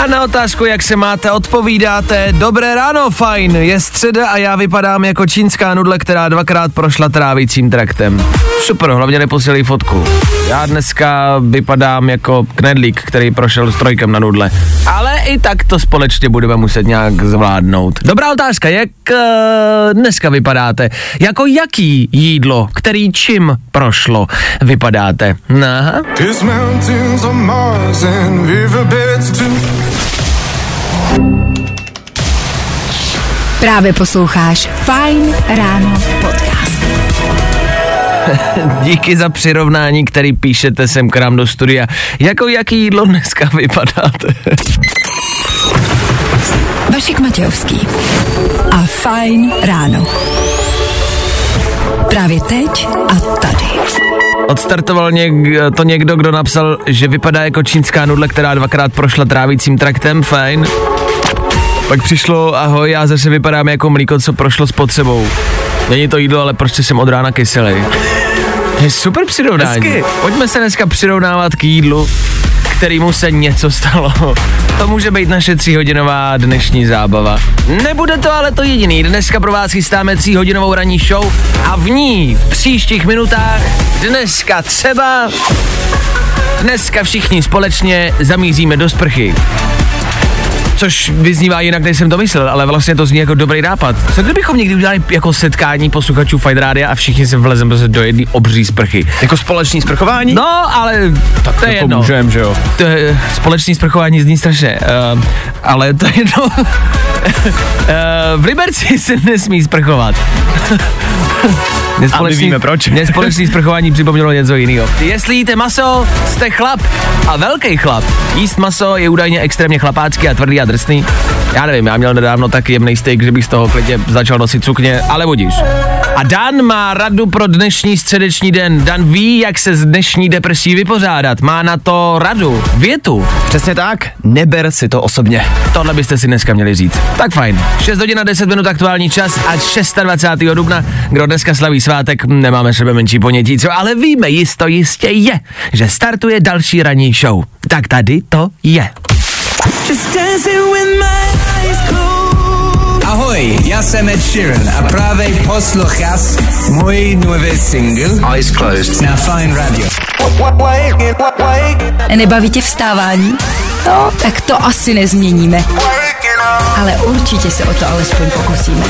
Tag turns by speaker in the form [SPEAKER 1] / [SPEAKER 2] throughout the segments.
[SPEAKER 1] A na otázku, jak se máte, odpovídáte Dobré ráno, fajn, je středa a já vypadám jako čínská nudle, která dvakrát prošla trávicím traktem. Super, hlavně neposílej fotku. Já dneska vypadám jako knedlík, který prošel strojkem na nudle. Ale i tak to společně budeme muset nějak zvládnout. Dobrá otázka, jak uh, dneska vypadáte? Jako jaký jídlo, který čím prošlo, vypadáte? Aha.
[SPEAKER 2] Právě posloucháš Fajn ráno podcast.
[SPEAKER 1] Díky za přirovnání, který píšete sem k nám do studia. Jako jaký jídlo dneska vypadáte?
[SPEAKER 2] Vašek Matějovský a Fajn ráno. Právě teď a tady.
[SPEAKER 1] Odstartoval něk, to někdo, kdo napsal, že vypadá jako čínská nudle, která dvakrát prošla trávícím traktem, fajn. Pak přišlo, ahoj, já zase vypadám jako mlíko, co prošlo spotřebou. Není to jídlo, ale prostě jsem od rána kyselý. To je super přirovnání.
[SPEAKER 3] Hezky.
[SPEAKER 1] Pojďme se dneska přirovnávat k jídlu, kterýmu se něco stalo. To může být naše tříhodinová dnešní zábava. Nebude to ale to jediný. Dneska pro vás chystáme tříhodinovou ranní show a v ní v příštích minutách dneska třeba dneska všichni společně zamíříme do sprchy. Což vyznívá jinak, než jsem to myslel, ale vlastně to zní jako dobrý nápad. Co kdybychom někdy udělali jako setkání posluchačů Fight Rádia a všichni se vlezeme prostě do jedné obří sprchy?
[SPEAKER 3] Jako společný sprchování?
[SPEAKER 1] No, ale tak to je
[SPEAKER 3] jako
[SPEAKER 1] jedno.
[SPEAKER 3] můžem, že jo.
[SPEAKER 1] To je, společný sprchování zní strašně, uh, ale to je jedno. uh, v Liberci se nesmí sprchovat.
[SPEAKER 3] A my víme proč.
[SPEAKER 1] Mně společný sprchování připomnělo něco jiného. Jestli jíte maso, jste chlap a velký chlap. Jíst maso je údajně extrémně chlapácký a tvrdý a drsný. Já nevím, já měl nedávno tak jemný steak, že bych z toho klidně začal nosit cukně, ale budíš. A Dan má radu pro dnešní středeční den. Dan ví, jak se s dnešní depresí vypořádat. Má na to radu, větu.
[SPEAKER 3] Přesně tak, neber si to osobně.
[SPEAKER 1] Tohle byste si dneska měli říct. Tak fajn. 6 hodin a 10 minut aktuální čas a 26. dubna, kdo dneska slaví svátek, nemáme sebe menší ponětí, co, ale víme jisto jistě je, že startuje další ranní show. Tak tady to je.
[SPEAKER 4] Ahoj, já jsem Ed Sheeran a právě posloucháš můj nový single Eyes Closed na Fine Radio.
[SPEAKER 2] Nebaví tě vstávání? No, tak to asi nezměníme. Ale určitě se o to alespoň pokusíme.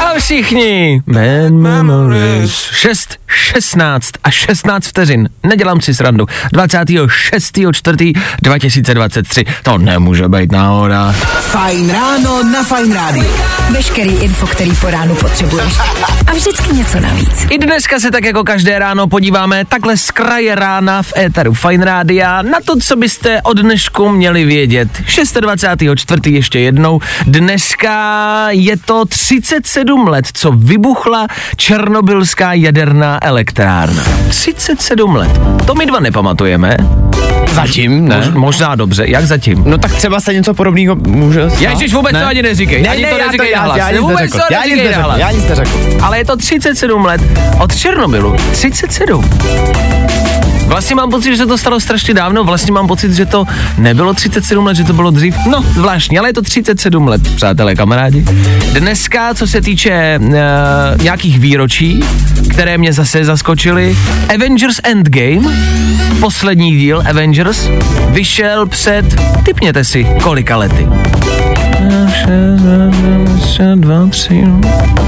[SPEAKER 1] A všichni. Man Memories. 6, 16 a 16 vteřin. Nedělám si srandu. 26.4.2023. To nemůže být náhoda.
[SPEAKER 4] Fajn ráno na Fine Radio.
[SPEAKER 2] Veškerý info, který po ránu potřebuješ. A vždycky něco navíc.
[SPEAKER 1] I dneska se tak jako každé ráno podíváme takhle z kraje rána v éteru Fine Rádia na to, co byste od dnešku měli vědět. 26.4. ještě jednou. Dneska je to 37 let, co vybuchla černobylská jaderná elektrárna. 37 let. To my dva nepamatujeme.
[SPEAKER 3] Zatím, ne?
[SPEAKER 1] Mož, možná dobře. Jak zatím?
[SPEAKER 3] No tak třeba se něco podobného může stát.
[SPEAKER 1] Ježiš, vůbec
[SPEAKER 3] ne?
[SPEAKER 1] to ani neříkej.
[SPEAKER 3] Ne,
[SPEAKER 1] ani
[SPEAKER 3] ne,
[SPEAKER 1] to
[SPEAKER 3] já
[SPEAKER 1] neříkej
[SPEAKER 3] to- já-
[SPEAKER 1] nahlas.
[SPEAKER 3] já nic
[SPEAKER 1] Vůbec to
[SPEAKER 3] Já nic neřekl. Já nic neřekl.
[SPEAKER 1] Ale je to 37 let od Černobylu. 37. Vlastně mám pocit, že se to stalo strašně dávno, vlastně mám pocit, že to nebylo 37 let, že to bylo dřív. No, zvláštní, ale je to 37 let, přátelé, kamarádi. Dneska, co se týče uh, nějakých výročí, které mě zase zaskočily, Avengers Endgame, poslední díl Avengers, vyšel před, typněte si, kolika lety. Dva, tři,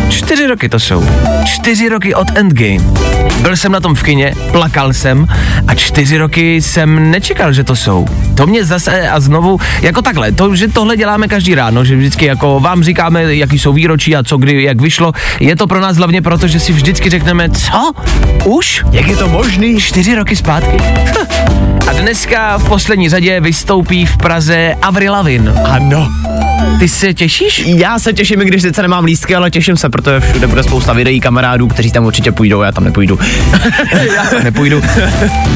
[SPEAKER 1] čtyři roky to jsou. Čtyři roky od Endgame. Byl jsem na tom v kině, plakal jsem a čtyři roky jsem nečekal, že to jsou. To mě zase a znovu, jako takhle, to, že tohle děláme každý ráno, že vždycky jako vám říkáme, jaký jsou výročí a co kdy, jak vyšlo, je to pro nás hlavně proto, že si vždycky řekneme, co? Už? Jak je to možný? Čtyři roky zpátky? A dneska v poslední řadě vystoupí v Praze Avril Lavigne.
[SPEAKER 3] Ano.
[SPEAKER 1] Ty se těšíš?
[SPEAKER 3] Já se těším, i když sice nemám lístky, ale těším se, protože všude bude spousta videí kamarádů, kteří tam určitě půjdou, já tam nepůjdu.
[SPEAKER 1] Já tam nepůjdu.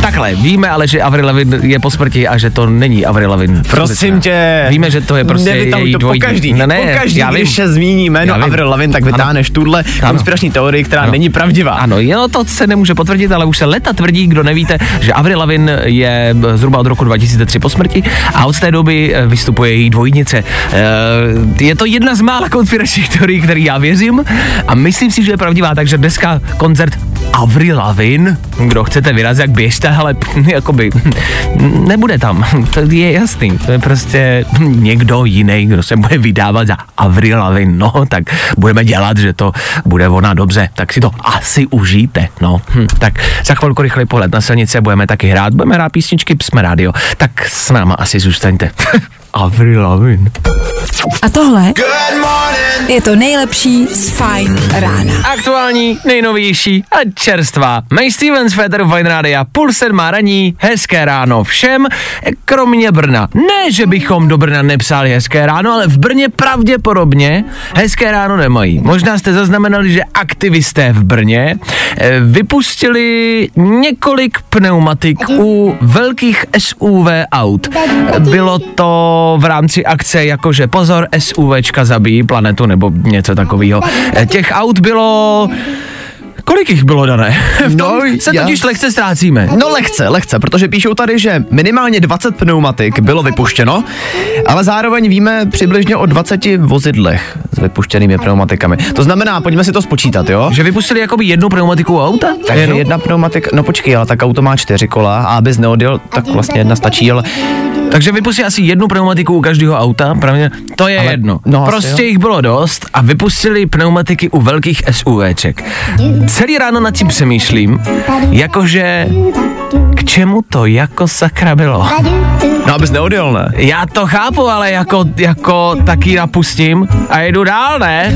[SPEAKER 1] Takhle, víme ale, že Avril Lavigne je po smrti a že to není Avril Lavigne.
[SPEAKER 3] Prosím tě.
[SPEAKER 1] Víme, že to je prostě
[SPEAKER 3] Nevytahuj
[SPEAKER 1] její
[SPEAKER 3] to
[SPEAKER 1] dvojní.
[SPEAKER 3] pokaždý,
[SPEAKER 1] No ne,
[SPEAKER 3] pokaždý,
[SPEAKER 1] já vím.
[SPEAKER 3] když se zmíní jméno. Avril Lavigne, tak vytáhneš tuhle konspirační teorii, která není pravdivá.
[SPEAKER 1] Ano, jo, to se nemůže potvrdit, ale už se leta tvrdí, kdo nevíte, že Avril Lavigne je zhruba od roku 2003 po smrti a od té doby eh, vystupuje její dvojnice. Eh, Je to jedna z mála konspiračních teorií, který já věřím a myslím si, že je pravdivá, takže dneska koncert Avril Lavigne, kdo chcete vyrazit, jak běžte, ale jakoby nebude tam, to je jasný, to je prostě někdo jiný, kdo se bude vydávat za Avril Lavigne, no, tak budeme dělat, že to bude ona dobře, tak si to asi užijte, no, hm, tak za chvilku rychlej pohled na silnici budeme taky hrát, budeme hrát písničky, jsme rádio, tak s náma asi zůstaňte. Avril Lavigne.
[SPEAKER 2] A tohle je to nejlepší z Fine rána.
[SPEAKER 1] Aktuální, nejnovější a čerstvá. May Stevens, Féteru Fine Rádia, půl sedmá raní, hezké ráno všem, kromě Brna. Ne, že bychom do Brna nepsali hezké ráno, ale v Brně pravděpodobně hezké ráno nemají. Možná jste zaznamenali, že aktivisté v Brně eh, vypustili několik pneumatik u velkých SUV aut. Bylo to v rámci akce jakože pozor, SUVčka zabíjí planetu nebo něco takového. Těch aut bylo... Kolik jich bylo dané? V tom
[SPEAKER 3] No,
[SPEAKER 1] se
[SPEAKER 3] já-
[SPEAKER 1] totiž lehce ztrácíme.
[SPEAKER 3] No lehce, lehce, protože píšou tady, že minimálně 20 pneumatik bylo vypuštěno, ale zároveň víme přibližně o 20 vozidlech s vypuštěnými pneumatikami. To znamená, pojďme si to spočítat, jo?
[SPEAKER 1] Že vypustili jakoby jednu pneumatiku u auta?
[SPEAKER 3] Takže
[SPEAKER 1] Jenom?
[SPEAKER 3] jedna pneumatika, no počkej, ale tak auto má čtyři kola a abys neodjel, tak vlastně jedna stačí, ale
[SPEAKER 1] Takže vypustili asi jednu pneumatiku u každého auta, pravdě? To je
[SPEAKER 3] Ale-
[SPEAKER 1] jedno.
[SPEAKER 3] no
[SPEAKER 1] prostě
[SPEAKER 3] jo.
[SPEAKER 1] jich bylo dost a vypustili pneumatiky u velkých SUVček. Celý ráno nad tím přemýšlím, jakože k čemu to jako sakra bylo.
[SPEAKER 3] no abys neodjel, ne?
[SPEAKER 1] Já to chápu, ale jako, jako taky napustím a jedu dál, ne?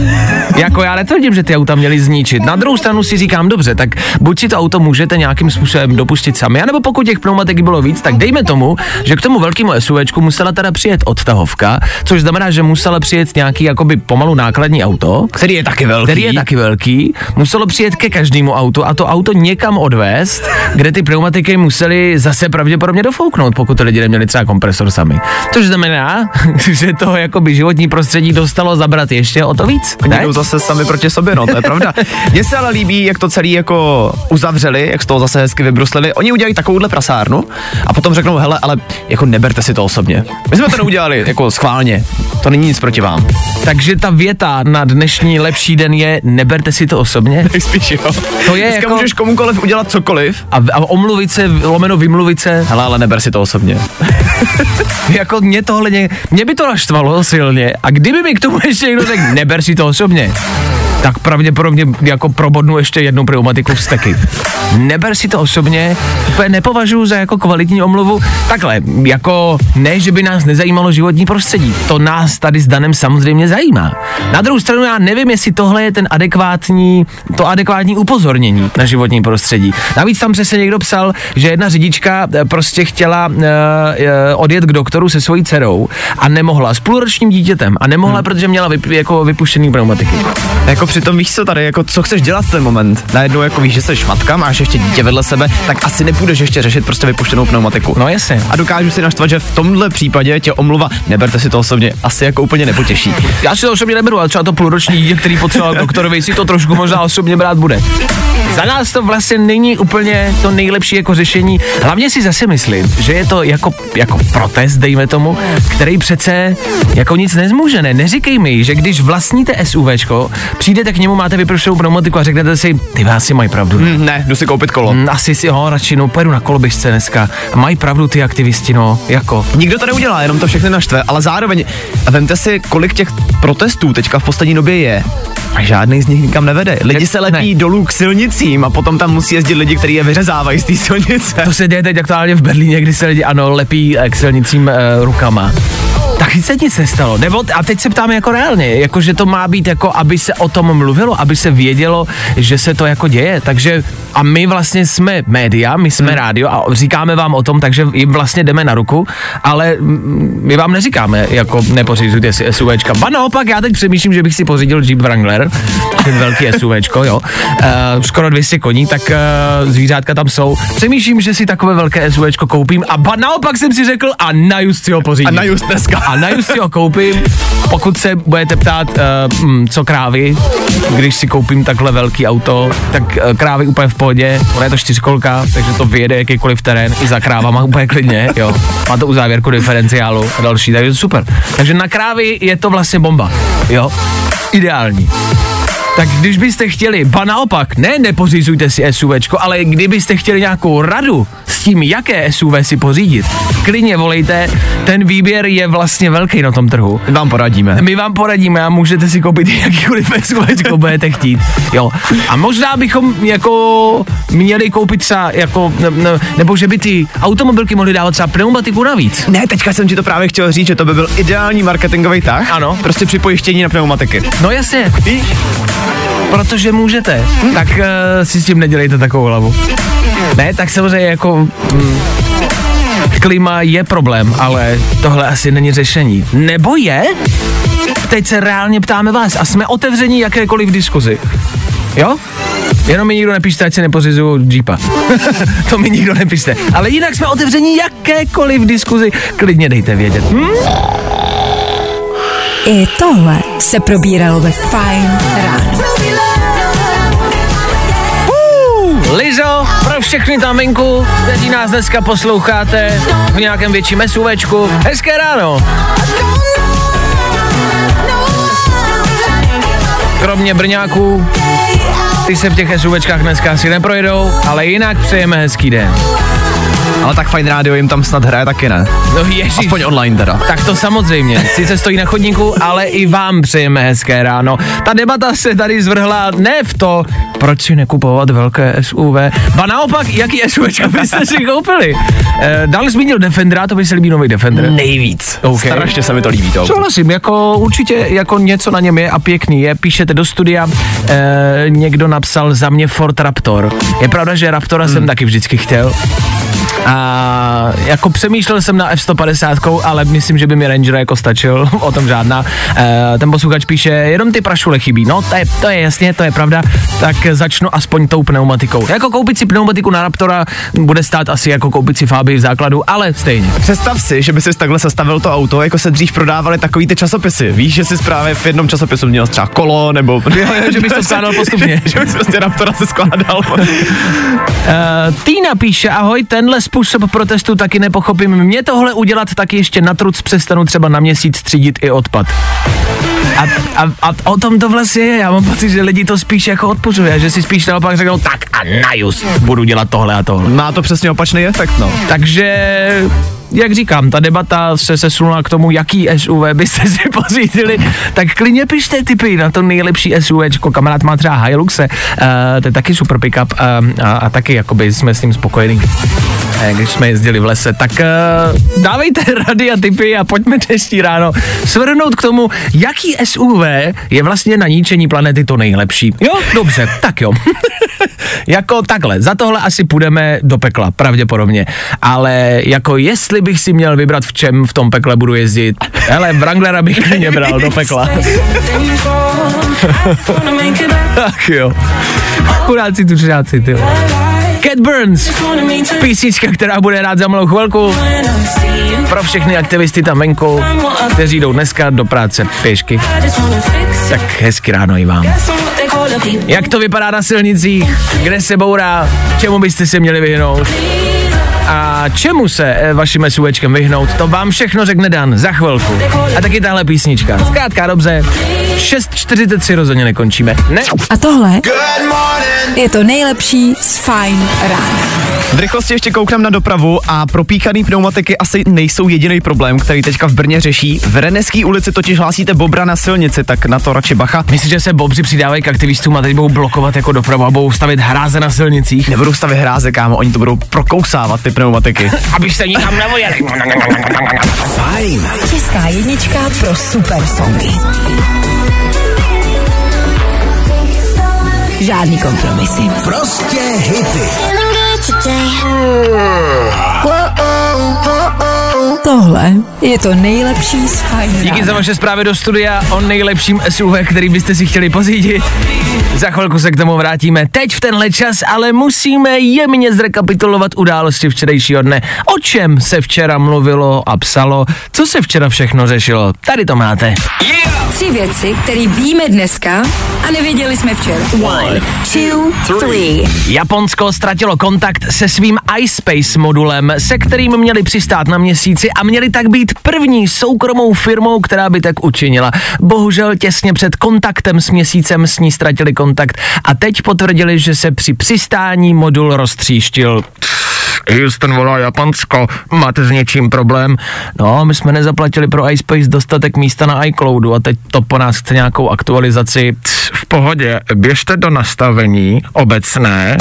[SPEAKER 1] Jako já netvrdím, že ty auta měly zničit. Na druhou stranu si říkám, dobře, tak buď si to auto můžete nějakým způsobem dopustit sami, anebo pokud těch pneumatik bylo víc, tak dejme tomu, že k tomu velkému SUVčku musela teda přijet odtahovka, což znamená, že musela přijet nějaký jakoby pomalu nákladní auto,
[SPEAKER 3] Který je taky velký.
[SPEAKER 1] který je taky velký, muselo přijet ke každému autu a to auto někam odvést, kde ty pneumatiky museli zase pravděpodobně dofouknout, pokud ty lidi neměli třeba kompresor sami. Což znamená, že to jakoby životní prostředí dostalo zabrat ještě o to víc.
[SPEAKER 3] Oni jdou zase sami proti sobě, no to je pravda. Mně se ale líbí, jak to celý jako uzavřeli, jak z toho zase hezky vybruslili. Oni udělají takovouhle prasárnu a potom řeknou, hele, ale jako neberte si to osobně. My jsme to neudělali jako schválně. To není nic proti vám.
[SPEAKER 1] Takže ta věta na dnešní lepší den je neberte si to osobně.
[SPEAKER 3] Nejspíš jo.
[SPEAKER 1] To je
[SPEAKER 3] Dneska
[SPEAKER 1] jako-
[SPEAKER 3] můžeš komukoliv udělat cokoliv,
[SPEAKER 1] A, a omluvit se, lomeno vymluvit se,
[SPEAKER 3] hele, ale neber si to osobně.
[SPEAKER 1] jako mě tohle, ně, mě by to naštvalo silně a kdyby mi k tomu ještě někdo řekl, neber si to osobně, tak pravděpodobně jako probodnu ještě jednu pneumatiku vsteky. Neber si to osobně, úplně nepovažuji za jako kvalitní omluvu. Takhle, jako ne, že by nás nezajímalo životní prostředí. To nás tady s Danem samozřejmě zajímá. Na druhou stranu já nevím, jestli tohle je ten adekvátní, to adekvátní upozornění na životní prostředí. Navíc tam přesně někdo psal, že jedna řidička eh, prostě chtěla uh, odjet k doktoru se svojí dcerou a nemohla s půlročním dítětem a nemohla, hmm. protože měla vyp, jako vypuštěný pneumatiky.
[SPEAKER 3] Jako přitom víš co tady, jako co chceš dělat v ten moment. Najednou jako víš, že jsi matka, máš ještě dítě vedle sebe, tak asi nepůjdeš ještě řešit prostě vypuštěnou pneumatiku.
[SPEAKER 1] No jasně.
[SPEAKER 3] A dokážu si naštvat, že v tomhle případě tě omluva, neberte si to osobně, asi jako úplně nepotěší.
[SPEAKER 1] Já si to osobně neberu, ale třeba to půlroční dítě, který potřeboval doktorovi, si to trošku možná osobně brát bude. Za nás to vlastně není úplně to nejlepší jako řešení. Hlavně si zase myslím, že je to jako, jako protest, dejme tomu, který přece jako nic nezmůže. Ne? Neříkej mi, že když vlastníte SUVčko, přijdete k němu, máte vypršenou pneumatiku a řeknete si, ty asi mají pravdu.
[SPEAKER 3] Hm, ne, jdu si koupit kolo.
[SPEAKER 1] Mm, Asi si ho radši, no, pojedu na koloběžce dneska. Mají pravdu ty aktivisti, no, jako.
[SPEAKER 3] Nikdo to neudělá, jenom to všechny naštve, ale zároveň vemte si, kolik těch protestů teďka v poslední době je. A žádný z nich nikam nevede. Lidi se lepí
[SPEAKER 1] Ne.
[SPEAKER 3] Dolů k silnicím a potom tam musí jezdit lidi, kteří je vyřezávají z té silnice.
[SPEAKER 1] To se děje teď aktuálně v Berlíně, kdy se lidi, ano, lepí eh, k silnicím uh, rukama. Tak se nic nestalo. Nebo, a teď se ptáme jako reálně, jako že to má být jako, aby se o tom mluvilo, aby se vědělo, že se to jako děje. Takže a my vlastně jsme média, my jsme hmm. rádio a říkáme vám o tom, takže jim vlastně jdeme na ruku, ale my vám neříkáme, jako nepořizujte si SUVčka. Ba naopak, já teď přemýšlím, že bych si pořídil Jeep Wrangler, ten velký SUVčko, jo, uh, skoro 200 koní, tak uh, zvířátka tam jsou. Přemýšlím, že si takové velké SUVčko koupím a ba naopak jsem si řekl a na just si ho pořídím.
[SPEAKER 3] A na just dneska.
[SPEAKER 1] A na just si ho koupím, pokud se budete ptát, uh, co krávy, když si koupím takhle velký auto, tak uh, krávy úplně v pohodě, ona je to čtyřkolka, takže to vyjede jakýkoliv terén, i za krávama úplně klidně, jo. Má to uzávěrku diferenciálu a další, takže super. Takže na krávy je to vlastně bomba, jo. Ideální. Tak když byste chtěli, ba naopak, ne nepořizujte si SUVčko, ale kdybyste chtěli nějakou radu s tím, jaké SUV si pořídit, klidně volejte, ten výběr je vlastně velký na tom trhu.
[SPEAKER 3] Vám poradíme.
[SPEAKER 1] My vám poradíme a můžete si koupit jakýkoliv SUVčko budete chtít. Jo. A možná bychom jako měli koupit třeba jako, ne, ne, nebo že by ty automobilky mohly dávat třeba pneumatiku navíc.
[SPEAKER 3] Ne, teďka jsem ti to právě chtěl říct, že to by byl ideální marketingový tah.
[SPEAKER 1] Ano.
[SPEAKER 3] Prostě při pojištění na pneumatiky.
[SPEAKER 1] No jasně, víš? Protože můžete, hm. tak uh, si s tím nedělejte takovou hlavu. Ne, tak samozřejmě jako... Mm, klima je problém, ale tohle asi není řešení. Nebo je? Teď se reálně ptáme vás a jsme otevření jakékoliv diskuzi. Jo? Jenom mi nikdo nepíšte, ať si nepořizuju Jeepa. to mi nikdo nepíšte. Ale jinak jsme otevření jakékoliv diskuzi. Klidně dejte vědět. Hm?
[SPEAKER 2] I tohle se probíralo ve Fine ráno.
[SPEAKER 1] Lizo, pro všechny tam venku, kteří nás dneska posloucháte v nějakém větším SUVčku, hezké ráno. Kromě Brňáků, ty se v těch SUVčkách dneska asi neprojdou, ale jinak přejeme hezký den.
[SPEAKER 3] Ale tak fajn rádio jim tam snad hraje taky ne.
[SPEAKER 1] No ježiš.
[SPEAKER 3] Aspoň online teda.
[SPEAKER 1] Tak to samozřejmě. Sice stojí na chodníku, ale i vám přejeme hezké ráno. Ta debata se tady zvrhla ne v to, proč si nekupovat velké SUV, ba naopak, jaký SUV byste si koupili. E, dál zmínil Defendera, to by se líbí nový Defender.
[SPEAKER 3] Nejvíc.
[SPEAKER 1] Okay.
[SPEAKER 3] Strašně se mi to líbí to.
[SPEAKER 1] Souhlasím, jako určitě jako něco na něm je a pěkný je. Píšete do studia, e, někdo napsal za mě Ford Raptor. Je pravda, že Raptora hmm. jsem taky vždycky chtěl. A jako přemýšlel jsem na F-150, ale myslím, že by mi Ranger jako stačil, o tom žádná. E, ten posluchač píše, jenom ty prašule chybí. No, to je, to je jasně, to je pravda. Tak začnu aspoň tou pneumatikou. Jako koupit si pneumatiku na Raptora bude stát asi jako koupit si Fabii v základu, ale stejně.
[SPEAKER 3] Představ si, že by si takhle sestavil to auto, jako se dřív prodávaly takový ty časopisy. Víš, že jsi právě v jednom časopisu měl třeba kolo, nebo...
[SPEAKER 1] Jo, jo, že bys to skládal postupně.
[SPEAKER 3] že bys prostě Raptora se skládal.
[SPEAKER 1] Uh, Týna píše, ahoj, tenhle způsob protestu taky nepochopím. Mě tohle udělat taky ještě na truc přestanu třeba na měsíc třídit i odpad. A, a, a o tom to vlastně je, já mám pocit, že lidi to spíš jako odpořuje, že si spíš naopak řeknou, tak a na just budu dělat tohle a tohle.
[SPEAKER 3] Má to přesně opačný efekt, no.
[SPEAKER 1] Takže jak říkám, ta debata se sesunula k tomu, jaký SUV byste si pořídili, tak klidně pište tipy na to nejlepší SUVčko. Kamarád má třeba Hiluxe, uh, to je taky super pickup uh, a, a taky jakoby jsme s ním spokojení. Eh, Když jsme jezdili v lese, tak uh, dávejte rady a tipy a pojďme dnešní ráno svrhnout k tomu, jaký SUV je vlastně na ničení planety to nejlepší. Jo, dobře, tak jo. jako takhle, za tohle asi půjdeme do pekla, pravděpodobně. Ale jako jestli bych si měl vybrat v čem v tom pekle budu jezdit, hele, Wranglera bych klidně bral do pekla. tak jo. Chudáci tu žáci, ty. Cat Burns, písnička, která bude rád za malou chvilku. Pro všechny aktivisty tam venku, kteří jdou dneska do práce pěšky. Tak hezky ráno i vám. Jak to vypadá na silnicích? Kde se bourá? Čemu byste se měli vyhnout? A čemu se eh, vaším SUVčkem vyhnout, to vám všechno řekne Dan za chvilku. A taky tahle písnička. Zkrátka dobře, 6.43 rozhodně nekončíme. Ne?
[SPEAKER 2] A tohle je to nejlepší z Fine rána.
[SPEAKER 3] V rychlosti ještě kouknem na dopravu a propíkaný pneumatiky asi nejsou jediný problém, který teďka v Brně řeší. V Reneský ulici totiž hlásíte bobra na silnici, tak na to radši bacha.
[SPEAKER 1] Myslíš, že se bobři přidávají k aktivistům a teď budou blokovat jako dopravu a budou stavit hráze na silnicích?
[SPEAKER 3] Nebudou stavit hráze, kámo, oni to budou prokousávat ty pneumatiky.
[SPEAKER 1] Abyste nikam nevojeli.
[SPEAKER 4] Fajn.
[SPEAKER 2] Česká jednička pro super songy. žádný kompromisy.
[SPEAKER 4] Prostě hity.
[SPEAKER 2] Tohle je to nejlepší z Fajn
[SPEAKER 1] Díky za vaše zprávy do studia o nejlepším SUV, který byste si chtěli pořídit. Za chvilku se k tomu vrátíme. Teď v tenhle čas, ale musíme jemně zrekapitulovat události včerejšího dne. O čem se včera mluvilo a psalo, co se včera všechno řešilo. Tady to máte.
[SPEAKER 2] Tři věci, které víme dneska a nevěděli jsme včera. One, two, three.
[SPEAKER 1] Japonsko ztratilo kontakt se svým iSpace modulem, se kterým měli přistát na měsíci a měli tak být první soukromou firmou, která by tak učinila. Bohužel těsně před kontaktem s měsícem s ní ztratili kontakt a teď potvrdili, že se při přistání modul roztříštil. Houston volá Japonsko, máte s něčím problém? No, my jsme nezaplatili pro iSpace dostatek místa na iCloudu a teď to po nás chce nějakou aktualizaci. V pohodě, běžte do nastavení obecné.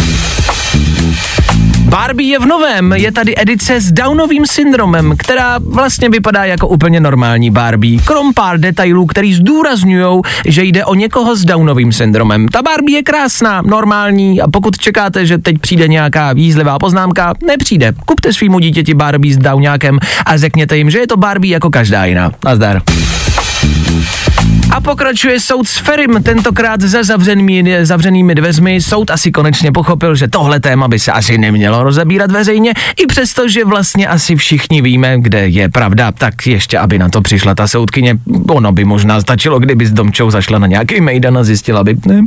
[SPEAKER 1] Barbie je v novém, je tady edice s Downovým syndromem, která vlastně vypadá jako úplně normální Barbie, krom pár detailů, který zdůrazňují, že jde o někoho s Downovým syndromem. Ta Barbie je krásná, normální a pokud čekáte, že teď přijde nějaká výzlivá poznámka, nepřijde. Kupte svýmu dítěti Barbie s Dowňákem a řekněte jim, že je to Barbie jako každá jiná. Nazdar. A pokračuje soud s Ferim, tentokrát za zavřenými, zavřenými dveřmi. Soud asi konečně pochopil, že tohle téma by se asi nemělo rozebírat veřejně, i přesto, že vlastně asi všichni víme, kde je pravda, tak ještě, aby na to přišla ta soudkyně, ono by možná stačilo, kdyby s Domčou zašla na nějaký mejdan a zjistila by, ne?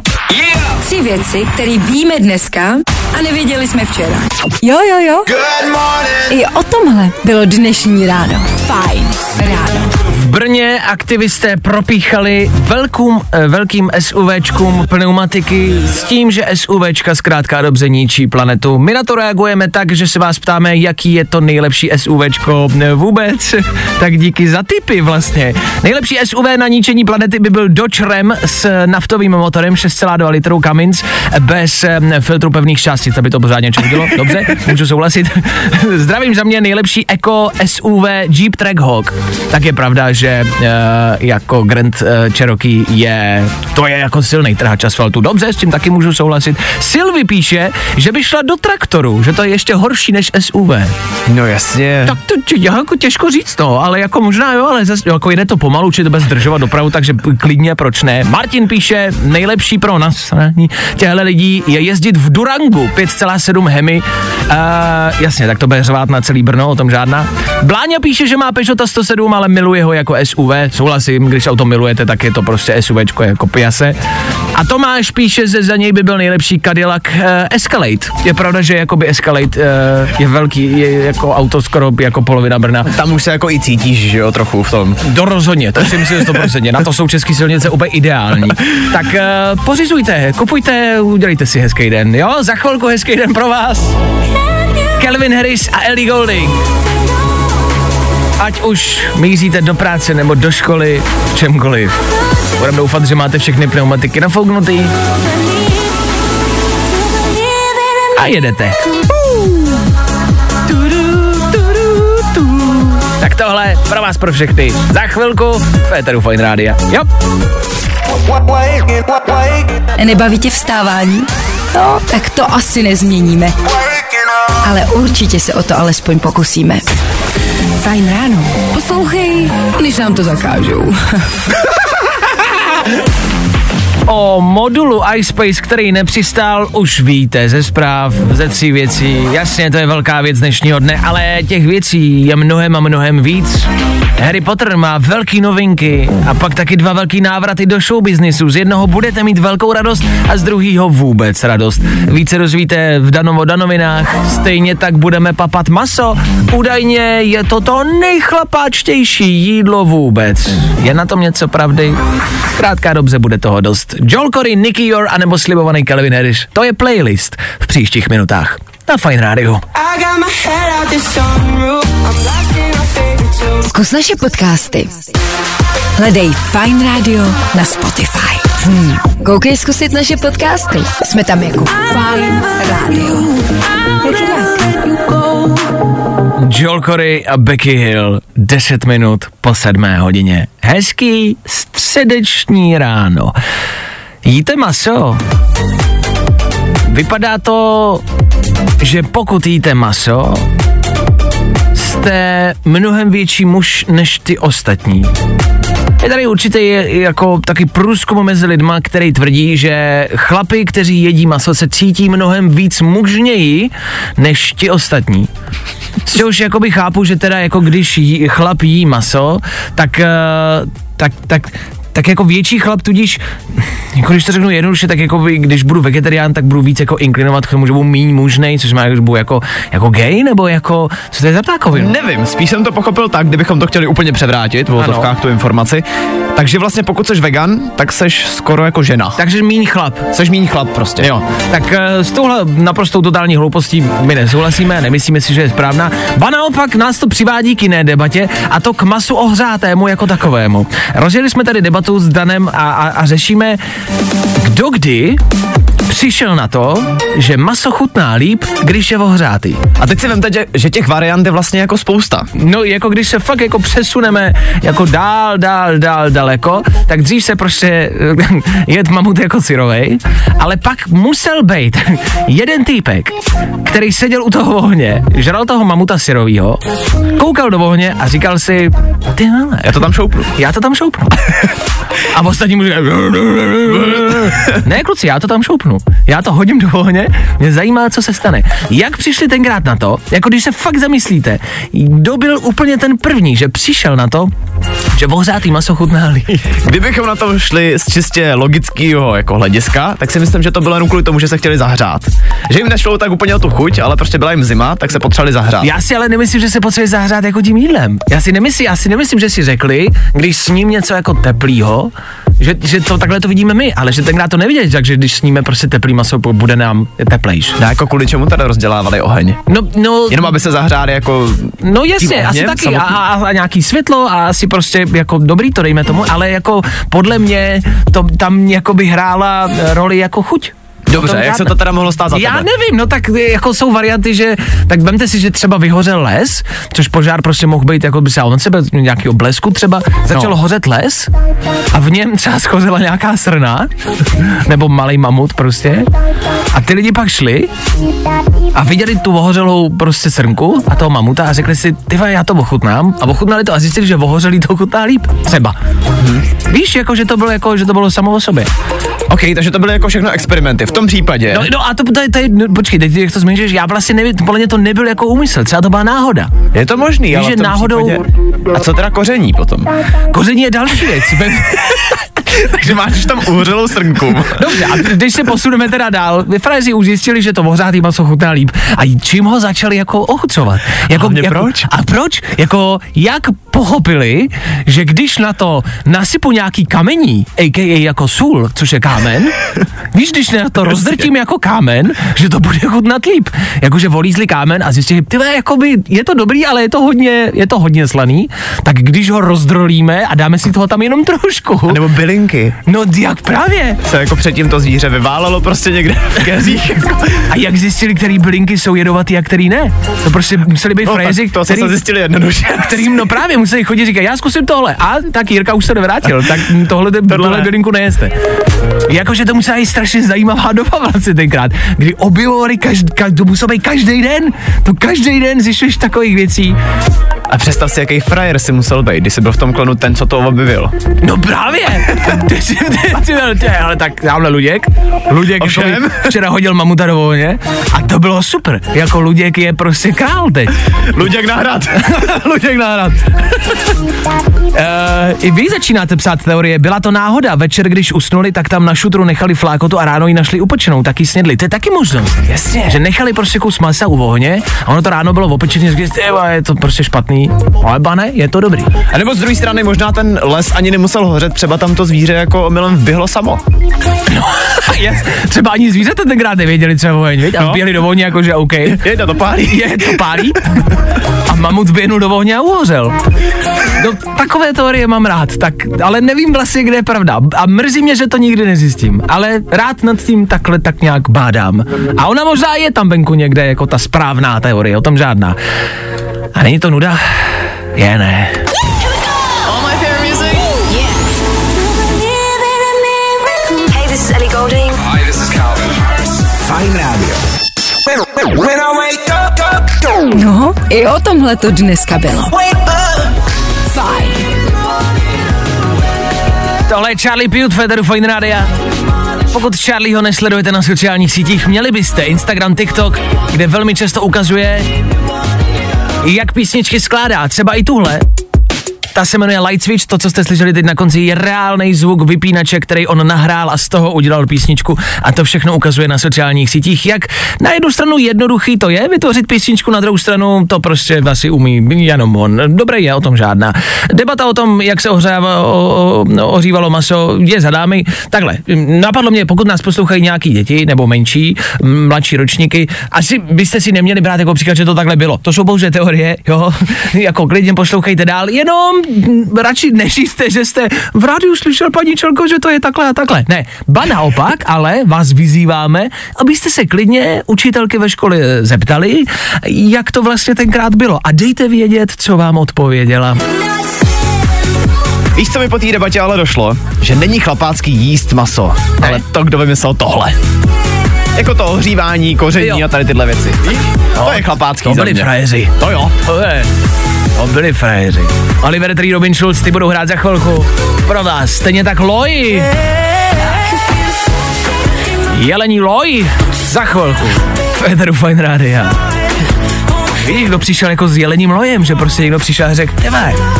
[SPEAKER 2] Tři věci, které víme dneska a nevěděli jsme včera. Jo, jo, jo.
[SPEAKER 4] Good morning.
[SPEAKER 2] I o tomhle bylo dnešní ráno. Fajn ráno.
[SPEAKER 1] Brně aktivisté propíchali velkým, eh, velkým SUVčkům pneumatiky s tím, že SUVčka zkrátka dobře ničí planetu. My na to reagujeme tak, že se vás ptáme, jaký je to nejlepší SUVčko vůbec. tak díky za tipy vlastně. Nejlepší SUV na ničení planety by byl Dodge Ram s naftovým motorem 6,2 litrů Cummins bez filtru pevných částic, aby to pořádně češtilo. Dobře, můžu souhlasit. Zdravím za mě nejlepší Eco SUV Jeep Trackhawk. Tak je pravda, že uh, jako Grand uh, Cherokee je, to je jako silný trhač asfaltu. Dobře, s tím taky můžu souhlasit. Silvi píše, že by šla do traktoru, že to je ještě horší než SUV.
[SPEAKER 3] No jasně.
[SPEAKER 1] Tak to jako těžko říct, no, ale jako možná jo, ale zase, jako jde to pomalu, či to bez zdržovat dopravu, takže klidně, proč ne. Martin píše, nejlepší pro nás těchto lidí je jezdit v Durangu, 5,7 Hemi. Uh, jasně, tak to bude řvát na celý Brno, o tom žádná. Bláňa píše, že má Peugeota 107, ale miluje ho jako SUV. Souhlasím, když auto milujete, tak je to prostě SUVčko jako piase. A Tomáš píše, že za něj by byl nejlepší Cadillac uh, Escalade. Je pravda, že jakoby Escalade uh, je velký, je jako auto skoro jako polovina Brna.
[SPEAKER 3] Tam už se jako i cítíš, že jo, trochu v tom.
[SPEAKER 1] Do rozhodně, to si myslím, že 100%. Na to jsou české silnice úplně ideální. Tak uh, pořizujte, kupujte, udělejte si hezký den, jo? Za chvilku hezký den pro vás. Calvin Harris a Ellie Goulding. Ať už míříte do práce nebo do školy, čemkoliv. Budeme doufat, že máte všechny pneumatiky nafouknutý a jedete. Tak tohle pro vás pro všechny. Za chvilku v Éteru Fine Rádia. Jo?
[SPEAKER 2] Nebaví tě vstávání? No, tak to asi nezměníme. Ale určitě se o to alespoň pokusíme. Fajn ráno. Poslouchej, než nám to zakážou.
[SPEAKER 1] O modulu iSpace, který nepřistál, už víte ze zpráv, ze tří věcí. Jasně, to je velká věc dnešního dne, ale těch věcí je mnohem a mnohem víc. Harry Potter má velký novinky a pak taky dva velký návraty do showbiznisu. Z jednoho budete mít velkou radost a z druhého vůbec radost. Více dozvíte v Danovo Danovinách, stejně tak budeme papat maso. Údajně je to to nejchlapáčtější jídlo vůbec. Je na tom něco pravdy? Krátka dobře bude toho dost. Joel Corey, Nicky Yor a nebo slibovaný Calvin Harris. To je playlist v příštích minutách na Fine Radio.
[SPEAKER 2] Zkus naše podcasty. Hledej Fine Radio na Spotify. Hmm. Koukej zkusit naše podcasty. Jsme tam jako Fine Radio. Jak jinak?
[SPEAKER 1] Joel Corey a Becky Hill, 10 minut po 7 hodině. Hezký středeční ráno. Jíte maso? vypadá to, že pokud jíte maso, jste mnohem větší muž než ty ostatní. Je tady určitě jako taky průzkum mezi lidma, který tvrdí, že chlapy, kteří jedí maso, se cítí mnohem víc mužněji než ti ostatní. Z čehož jakoby chápu, že teda jako když jí, chlap jí maso, tak, eh, tak, tak tak jako větší chlap tudíž, jako když to řeknu jednoduše, tak jako by, když budu vegetarián, tak budu víc jako inklinovat k tomu, že budu méně mužnej, což má, že budu jako, jako gay, nebo jako, co to je za ptákovinu?
[SPEAKER 3] Nevím, spíš jsem to pochopil tak, kdybychom to chtěli úplně převrátit v vozovkách tu informaci. Takže vlastně pokud jsi vegan, tak seš skoro jako žena.
[SPEAKER 1] Takže méně chlap.
[SPEAKER 3] Seš méně chlap prostě.
[SPEAKER 1] Jo, tak eh, s touhle naprostou totální hloupostí my nesouhlasíme, nemyslíme si, že je správná. Ba naopak nás to přivádí k jiné debatě a to k masu ohřátému jako takovému. Rozjeli jsme tady debatu s Danem a, a, a řešíme, kdo kdy přišel na to, že maso chutná líp, když je ohřátý.
[SPEAKER 3] A teď si vemte, že, že těch variant je vlastně jako spousta.
[SPEAKER 1] No, jako když se fakt jako přesuneme jako dál, dál, dál, daleko, tak dřív se prostě jet mamut jako syrovej, ale pak musel být jeden týpek, který seděl u toho ohně, žral toho mamuta syrovýho, koukal do ohně a říkal si, ty vole,
[SPEAKER 3] Já to tam šoupnu.
[SPEAKER 1] já to tam šoupnu. A ostatní mu říkají, ne kluci, já to tam šoupnu. Já to hodím do ohně, mě zajímá, co se stane. Jak přišli tenkrát na to, jako když se fakt zamyslíte, kdo byl úplně ten první, že přišel na to, že ohřátý maso chutná líp.
[SPEAKER 3] Kdybychom na to šli z čistě logického jako hlediska, tak si myslím, že to bylo jenom kvůli tomu, že se chtěli zahřát. Že jim nešlo tak úplně o tu chuť, ale prostě byla jim zima, tak se potřebovali zahřát.
[SPEAKER 1] Já si ale nemyslím, že se potřebuje zahřát jako tím jídlem. Já si nemyslím, já si nemyslím, že si řekli, když sním něco jako teplýho, že, že to takhle to vidíme my, ale že tenkrát to nevidět, takže když sníme prostě teplý maso, bude nám teplejš.
[SPEAKER 3] Ne, jako kvůli čemu teda rozdělávali oheň?
[SPEAKER 1] No, no,
[SPEAKER 3] Jenom aby se zahřáli jako...
[SPEAKER 1] No jasně, asi taky. A, a nějaký světlo a asi prostě jako dobrý to dejme tomu, ale jako podle mě to tam jako by hrála roli jako chuť.
[SPEAKER 3] Dobře, jak se to teda mohlo stát za
[SPEAKER 1] Já
[SPEAKER 3] tebe?
[SPEAKER 1] nevím, no tak eh, jako jsou varianty, že tak vemte si, že třeba vyhořel les, což požár prostě mohl být jako by se on sebe nějakého blesku třeba, začal
[SPEAKER 3] No.
[SPEAKER 1] hořet les a v něm třeba schořela nějaká srna, nebo malý mamut prostě a ty lidi pak šli a viděli tu ohořelou prostě srnku a toho mamuta a řekli si, ty já to ochutnám a ochutnali to a zjistili, že ohořelý to chutná líp, třeba. Víš, jako že to bylo jako, že to bylo samo o sobě.
[SPEAKER 3] OK, takže to byly jako všechno experimenty. V tom případě...
[SPEAKER 1] No, no a to, to, je- no, počkej, teď jak to zmiňuješ, já vlastně nevím, podle mě to nebyl jako úmysl, třeba to byla náhoda.
[SPEAKER 3] Je to možný,
[SPEAKER 1] Víš,
[SPEAKER 3] ale
[SPEAKER 1] že
[SPEAKER 3] v tom
[SPEAKER 1] náhodou-
[SPEAKER 3] Případě... A co teda koření potom?
[SPEAKER 1] Koření je další věc.
[SPEAKER 3] Takže máš už tam uhořelou srnku.
[SPEAKER 1] Dobře, a když se posuneme teda dál, vy frajeři už zjistili, že to ohřátý maso chutná líp. A čím ho začali jako ochucovat? Jako,
[SPEAKER 3] Hlavně
[SPEAKER 1] jako,
[SPEAKER 3] proč?
[SPEAKER 1] A proč? Jako, jak pochopili, že když na to nasypu nějaký kamení, a.k.a. jako sůl, což je kámen, víš, když na to rozdrtím jako kámen, že to bude chutnat líp. Jakože volízli kámen a zjistili, ty vole, jakoby je to dobrý, ale je to hodně, je to hodně slaný, tak když ho rozdrolíme a dáme si toho tam jenom trošku,
[SPEAKER 3] A nebo bylinky.
[SPEAKER 1] no jak právě,
[SPEAKER 3] Se jako předtím to zvíře vyválelo prostě někde v keřích.
[SPEAKER 1] A jak zjistili, který bylinky jsou jedovatý a který ne? To prostě museli být
[SPEAKER 3] No, tak to
[SPEAKER 1] který,
[SPEAKER 3] se zjistili jednoduše.
[SPEAKER 1] kterým no právě museli chodit říkat, já zkusím tohle. A tak Jirka už se nevrátil, tak tohle, tohle
[SPEAKER 3] ne.
[SPEAKER 1] bylinku nejeste. Jakože to musela být strašně zajímavá doba vlastně tenkrát, kdy objevovali každý, každý, to muselo být každý den, to každý den zjišťuješ takových věcí.
[SPEAKER 3] A představ si, jaký frajer si musel být, když jsi byl v tom klonu ten, co to objevil.
[SPEAKER 1] No právě! ty, si- ty, ty, ty, ale tak tamhle Luděk, Luděk
[SPEAKER 3] Ovšem.
[SPEAKER 1] jako včera hodil mamuta do ohně a to bylo super. Jako Luděk je prostě král teď.
[SPEAKER 3] Luděk nahrad.
[SPEAKER 1] Luděk náhrad. Uh, I vy začínáte psát teorie. Byla to náhoda. Večer, když usnuli, tak tam na šutru nechali flákotu a ráno ji našli upečenou. Taky snědli. To je taky možnost. Jasně. Že nechali prostě kus masa u ohně a ono to ráno bylo opečené. Řekli, "Ty vole, je to prostě špatný. Ale bane, je to dobrý.
[SPEAKER 3] A nebo z druhé strany možná ten les ani nemusel hořet, třeba tam to zvíře jako omylem vběhlo samo.
[SPEAKER 1] Yes. Třeba ani zvířata tenkrát nevěděli, co je oheň, viď? A
[SPEAKER 3] No.
[SPEAKER 1] vběhli do ohně, jakože OK.
[SPEAKER 3] Jedna to pálí.
[SPEAKER 1] Je, to pálí. A mamut vběhnul do ohně a uhořel. No, takové teorie mám rád, tak, ale nevím vlastně, kde je pravda. A mrzí mě, že to nikdy nezjistím. Ale rád nad tím takhle tak nějak bádám. A ona možná je tam venku někde, jako ta správná teorie, o tom žádná. A není to nuda? Je ne.
[SPEAKER 5] Hey, this is Ellie Goulding.
[SPEAKER 4] Hi, this is Calvin. Fajn rádio.
[SPEAKER 2] No, i o tomhle to dneska bylo. Fajn.
[SPEAKER 1] Tohle je Charlie Pute, Federu Fine Radio. Pokud Charlieho nesledujete na sociálních sítích, měli byste Instagram, TikTok, kde velmi často ukazuje, jak písničky skládá. Třeba i tuhle. Ta se jmenuje Light Switch, to, co jste slyšeli teď na konci, je reálný zvuk vypínače, který on nahrál a z toho udělal písničku a to všechno ukazuje na sociálních sítích. Jak na jednu stranu jednoduchý to je vytvořit písničku, na druhou stranu to prostě asi umí jenom on. Dobré je, o tom žádná. Debata o tom, jak se o, o, ohřívalo maso, je za dámy. Takhle, napadlo mě, pokud nás poslouchají nějaký děti nebo menší, mladší ročníky, asi byste si neměli brát jako příklad, že to takhle bylo. To jsou pouze teorie, jo, jako klidně poslouchejte dál, jenom radši neříste, že jste v rádiu slyšel paní Čelko, že to je takhle a takhle. Ne, ba naopak, ale vás vyzýváme, abyste se klidně učitelky ve škole zeptali, jak to vlastně tenkrát bylo a dejte vědět, co vám odpověděla.
[SPEAKER 3] Víš, co mi po té debatě ale došlo? Že není chlapácký jíst maso,
[SPEAKER 1] Ne.
[SPEAKER 3] ale to, kdo vymyslel tohle. Jako to ohřívání, koření
[SPEAKER 1] Jo.
[SPEAKER 3] a tady tyhle věci. Víš? to je chlapácký
[SPEAKER 1] To byli
[SPEAKER 3] mě.
[SPEAKER 1] frajeři.
[SPEAKER 3] To jo.
[SPEAKER 1] To je. To byli frajeři. Oliver Tree, Robin Schulz, ty budou hrát za chvilku. Pro vás, stejně tak Loj. Jelení Loj. Za chvilku. Federu Fine Radio. Víš, kdo přišel jako s jelením lojem, že prostě někdo přišel a řekl,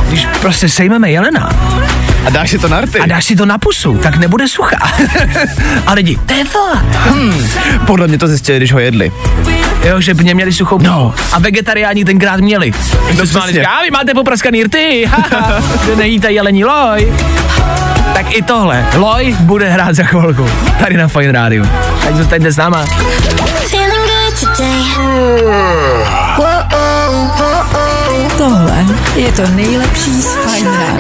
[SPEAKER 1] když prostě sejmeme jelena
[SPEAKER 3] A dáš si to na rty.
[SPEAKER 1] a dáš si to na pusu, tak nebude suchá. a lidi, to je to.
[SPEAKER 3] Podle mě to zjistili, když ho jedli.
[SPEAKER 1] Jo, že by měli suchou no. A vegetariáni tenkrát měli.
[SPEAKER 3] No
[SPEAKER 1] se smáli, a vy máte popraskaný rty, nejíte jelení loj. Tak i tohle, loj bude hrát za chvilku. Tady na Fine Radio. Tak zůstaňte s náma.
[SPEAKER 6] Feeling good today.
[SPEAKER 2] Tohle je to nejlepší z Fajn rána.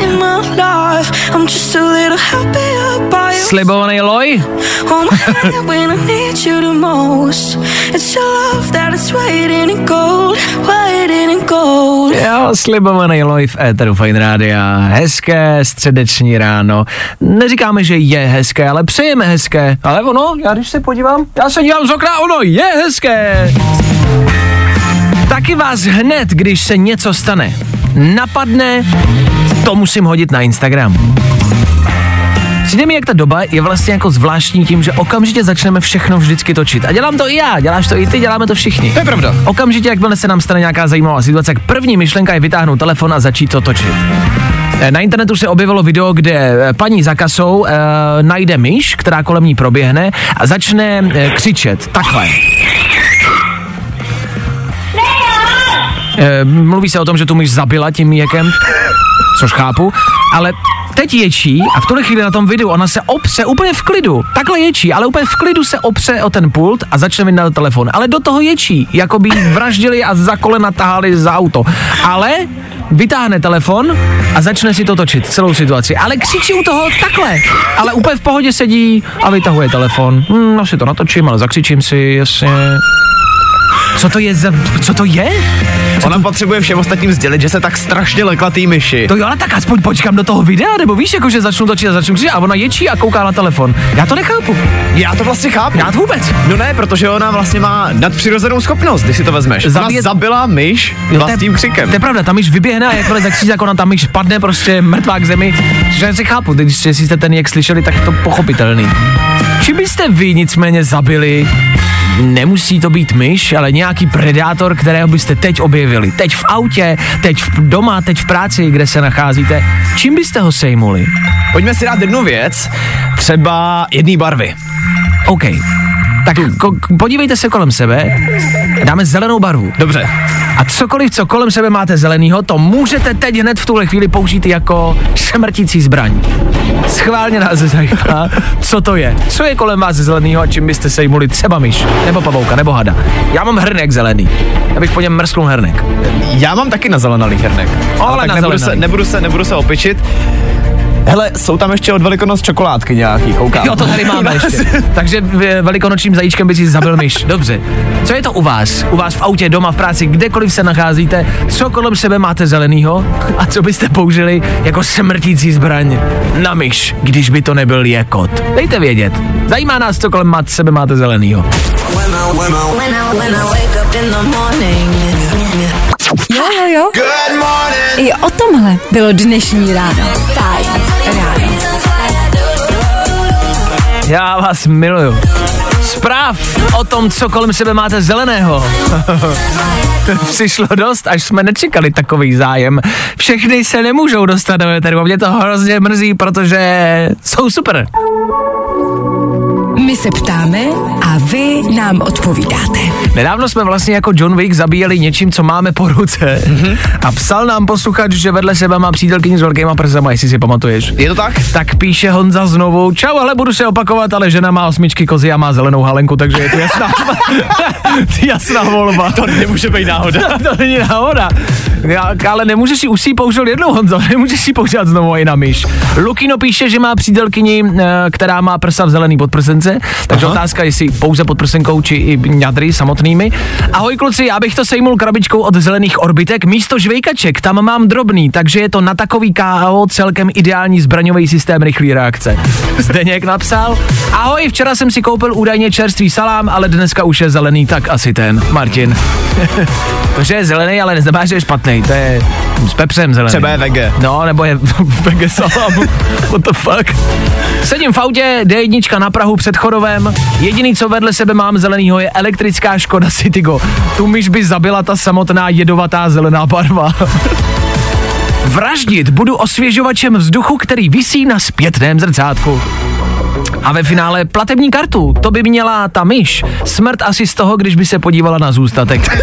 [SPEAKER 1] Slibovaný loj? Jo, slibovaný loj v éteru Fine Radio. Hezké středeční ráno. Neříkáme, že je hezké, ale přejeme hezké. Ale ono, já když se podívám, já se dívám z okna, ono je hezké. Taky vás hned, když se něco stane, napadne, to musím hodit na Instagram. Přijde mi, jak ta doba je vlastně jako zvláštní tím, že okamžitě začneme všechno vždycky točit. A dělám to i já, děláš to i ty, děláme to všichni.
[SPEAKER 3] To je pravda.
[SPEAKER 1] Okamžitě, jakmile se nám stane nějaká zajímavá situace, tak první myšlenka je vytáhnout telefon a začít to točit. Eh, Na internetu se objevilo video, kde eh, paní za kasou e, najde myš, která kolem ní proběhne a začne e, křičet takhle. E, mluví se o tom, že tu myš zabila tím míjekem, což chápu, ale teď ječí a v tuhle chvíli na tom videu ona se opře úplně v klidu, takhle ječí, ale úplně v klidu se opře o ten pult a začne vyndat telefon. Ale do toho ječí, jako by vraždili a za kolena tahali za auto. Ale vytáhne telefon a začne si to točit, celou situaci. Ale křičí u toho takhle. Ale úplně v pohodě sedí a vytahuje telefon. Hm, no si to natočím, ale zakřičím si, jasně. Co to je za... Co to je?
[SPEAKER 3] Ona potřebuje všem ostatním sdělit, že se tak strašně lekla tý myši.
[SPEAKER 1] To jo, ale tak aspoň počkám do toho videa, nebo víš, jako že začnu točit a začnu křičet a ona ječí a kouká na telefon. Já to nechápu.
[SPEAKER 3] Já to vlastně chápu.
[SPEAKER 1] Já to vůbec.
[SPEAKER 3] No ne, protože ona vlastně má nadpřirozenou schopnost, když si to vezmeš. Ona
[SPEAKER 1] Zabíjet-
[SPEAKER 3] zabila myš
[SPEAKER 1] Jo,
[SPEAKER 3] vlastním křikem.
[SPEAKER 1] To je pravda, tam myš vyběhne a jakmile zakřičí, tak ona tam myš padne prostě mrtvá k zemi. Já si chápu, když jste ten jak slyšeli, tak to pochopitelný. Či byste vy nicméně zabili Nemusí to být myš, ale nějaký predátor, kterého byste teď objevili. Teď v autě, teď v doma, teď v práci, kde se nacházíte. Čím byste ho sejmuli?
[SPEAKER 3] Pojďme si dát jednu věc, třeba jedné barvy.
[SPEAKER 1] OK. Tak ko- podívejte se kolem sebe, dáme zelenou barvu.
[SPEAKER 3] Dobře.
[SPEAKER 1] A cokoliv, co kolem sebe máte zelenýho, to můžete teď hned v tuhle chvíli použít jako smrtící zbraň. Schválně nás zajímá, co to je. Co je kolem vás zelenýho a čím byste sejmuli třeba myš, nebo pavouka, nebo hada. Já mám hrnek zelený. Já bych po něm mrsknul hrnek.
[SPEAKER 3] Já mám taky nazelenalý hernek.
[SPEAKER 1] Ale
[SPEAKER 3] tak nebudu se, nebudu, se, nebudu se opičit. Hele, jsou tam ještě od Velikonoc čokoládky nějaký, koukám.
[SPEAKER 1] Jo, to tady máme ještě. Takže v- velikonočním zajíčkem by si zabil myš. Dobře. Co je to u vás? U vás v autě, doma, v práci, kdekoliv se nacházíte, co kolem sebe máte zelenýho a co byste použili jako smrtící zbraň na myš, když by to nebyl jekot? Dejte vědět. Zajímá nás, co kolem máte, sebe máte zelenýho.
[SPEAKER 2] Jo, jo, jo.
[SPEAKER 7] Good morning.
[SPEAKER 2] I o tomhle bylo dnešní ráno. Fajn
[SPEAKER 1] Já vás miluju. Zpráv o tom, co kolem sebe máte zeleného. Přišlo dost, až jsme nečekali takový zájem. Všechny se nemůžou dostat do éteru a mě to hrozně mrzí, protože jsou super.
[SPEAKER 2] My se ptáme a vy nám odpovídáte.
[SPEAKER 1] Nedávno jsme vlastně jako John Wick zabíjeli něčím, co máme po ruce. A psal nám posluchač, že vedle sebe má přítelkyni s velkýma prsama, jestli si pamatuješ.
[SPEAKER 3] Je to tak?
[SPEAKER 1] Tak píše Honza znovu, čau, ale budu se opakovat, ale žena má osmičky kozy a má zelenou halenku, takže je to jasná, jasná volba.
[SPEAKER 3] To nemůže být náhoda.
[SPEAKER 1] to není náhoda. Já, ale nemůžeš si už si použil jednou, Honzo, nemůžeš si ji používat znovu i na myš. Lukino píše, že má přítelkyni, eh, která má prsa v zelený podprsence, takže
[SPEAKER 3] Aha.
[SPEAKER 1] otázka, jestli pouze podprsenkou či i ňadry samotnými. Ahoj kluci, já bych to sejmul krabičkou od zelených orbitek, místo žvejkaček, tam mám drobný, takže je to na takový KO celkem ideální zbraňový systém rychlý reakce. Zdeněk napsal, ahoj, včera jsem si koupil údajně čerstvý salám, ale dneska už je zelený, tak asi ten, Martin. To, že je zelený, ale neznamená, že je špatný. To je s pepřem zelený.
[SPEAKER 3] Třeba je vege.
[SPEAKER 1] No, nebo je vege salám. What the fuck? Sedím v autě, D1 na Prahu před Chorovem. Jediný, co vedle sebe mám zelenýho, je elektrická Škoda Citigo. Tu myš by zabila ta samotná jedovatá zelená barva. Vraždit budu osvěžovačem vzduchu, který visí na zpětném zrcátku. A ve finále platební kartu, to by měla ta myš. Smrt asi z toho, když by se podívala na zůstatek.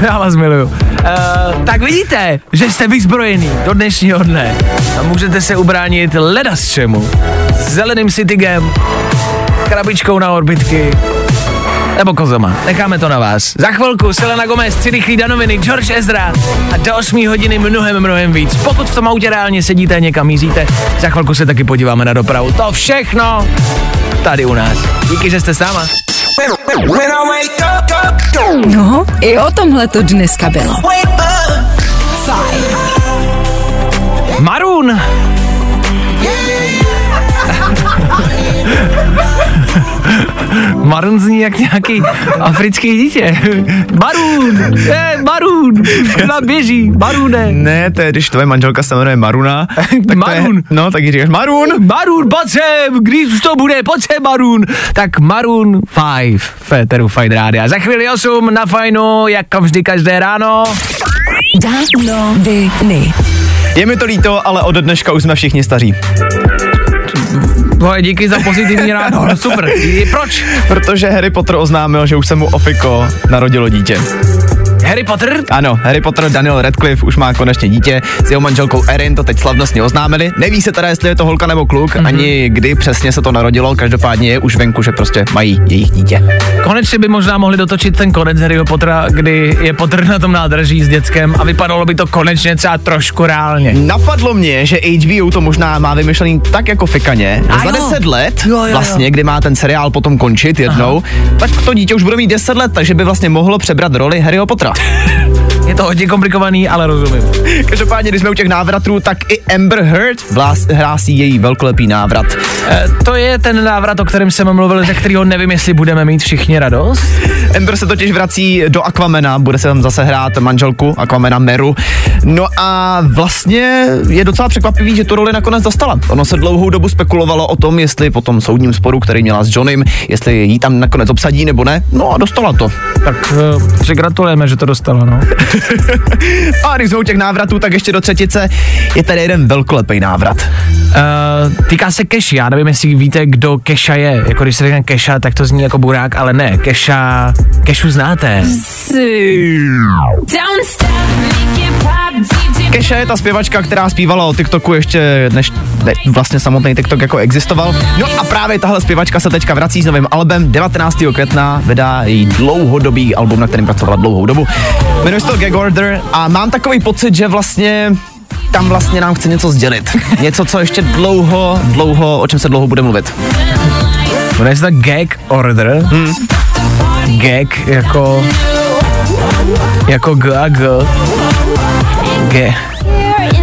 [SPEAKER 1] Já vás miluju. Uh, tak vidíte, že jste vyzbrojený do dnešního dne. A můžete se ubránit leda z čemu. Zeleným citygem, krabičkou na orbitky, nebo kozama. Necháme to na vás. Za chvilku Selena Gomez, tři rychlý danoviny, George Ezra a do 8 hodiny mnohem, mnohem víc. Pokud v tom autě reálně sedíte a někam míříte, za chvilku se taky podíváme na dopravu. To všechno tady u nás. Díky, že jste s náma.
[SPEAKER 2] No, i o tomhle to dneska bylo. Fajn.
[SPEAKER 1] Maroon! Maroon zní jak nějaký africký dítě. Maroon! Je, Maroon! Ona běží, Marune!
[SPEAKER 3] Ne, to je, když tvoje manželka se jmenuje Maruna. Tak to je,
[SPEAKER 1] Marun.
[SPEAKER 3] no, tak jí říkáš Marun.
[SPEAKER 1] Maroon, pojď sem, když už to bude, pojď sem Maroon. Tak Maroon 5 v Féteru Fajn Rádia. Za chvíli 8 na Fajnu, jako vždy každé ráno.
[SPEAKER 2] Dávno.
[SPEAKER 3] Je mi to líto, ale od dneška už jsme všichni staří.
[SPEAKER 1] No, díky za pozitivní ráno, no, super. Proč?
[SPEAKER 3] Protože Harry Potter oznámil, že už se mu Ofiko narodilo dítě.
[SPEAKER 1] Harry Potter?
[SPEAKER 3] Ano, Harry Potter Daniel Radcliffe už má konečně dítě. S jeho manželkou Erin to teď slavnostně oznámili. Neví se teda, jestli je to holka nebo kluk, mm-hmm. ani kdy přesně se to narodilo. Každopádně je už venku, že prostě mají jejich dítě.
[SPEAKER 1] Konečně by možná mohli dotočit ten konec Harryho Pottera, kdy je Potter na tom nádraží s dětskem a vypadalo by to konečně třeba trošku reálně.
[SPEAKER 3] Napadlo mě, že HBO to možná má vymyšlený tak jako fikaně.
[SPEAKER 1] A
[SPEAKER 3] Za. 10 let,
[SPEAKER 1] Jo, jo, jo.
[SPEAKER 3] vlastně, kdy má ten seriál potom končit jednou, tak to dítě už bude mít 10 let, takže by vlastně mohlo přebrat roli Harryho Pottera. America.
[SPEAKER 1] Je to hodně komplikovaný, ale rozumím.
[SPEAKER 3] Každopádně, když jsme u těch návratů, tak i Amber Heard vlás, hlásí její velkolepý návrat.
[SPEAKER 1] E, to je ten návrat, o kterém jsem mluvil, ze kterého nevím, jestli budeme mít všichni radost.
[SPEAKER 3] Amber se totiž vrací do Aquamena, bude se tam zase hrát manželku Aquamena Meru. No a vlastně je docela překvapivý, že tu roli nakonec dostala. Ono se dlouhou dobu spekulovalo o tom, jestli po tom soudním sporu, který měla s Johnem, jestli jí tam nakonec obsadí nebo ne. No a dostala to.
[SPEAKER 1] Tak e, přigratulujeme, že to dostalo, no.
[SPEAKER 3] A když jsme u těch návratů, tak ještě do třetice je tady jeden velkolepý návrat.
[SPEAKER 1] E, týká se Keši, já nevím, jestli víte, kdo Keša je. Jako když se řekne Keša, tak to zní jako burák, ale ne. Keša, Kešu znáte.
[SPEAKER 3] Kesha je ta zpěvačka, která zpívala o TikToku ještě než ne, vlastně samotný TikTok jako existoval. No a právě tahle zpěvačka se teďka vrací s novým albem 19. května, vydá její dlouhodobý album, na kterém pracovala dlouhou dobu. Jmenuje se to Gag Order a mám takový pocit, že vlastně tam vlastně nám chce něco sdělit. Něco, co ještě dlouho, dlouho, o čem se dlouho bude mluvit.
[SPEAKER 1] Jmenuje se to gag order. Hmm. Gag jako... Jako G a G. G.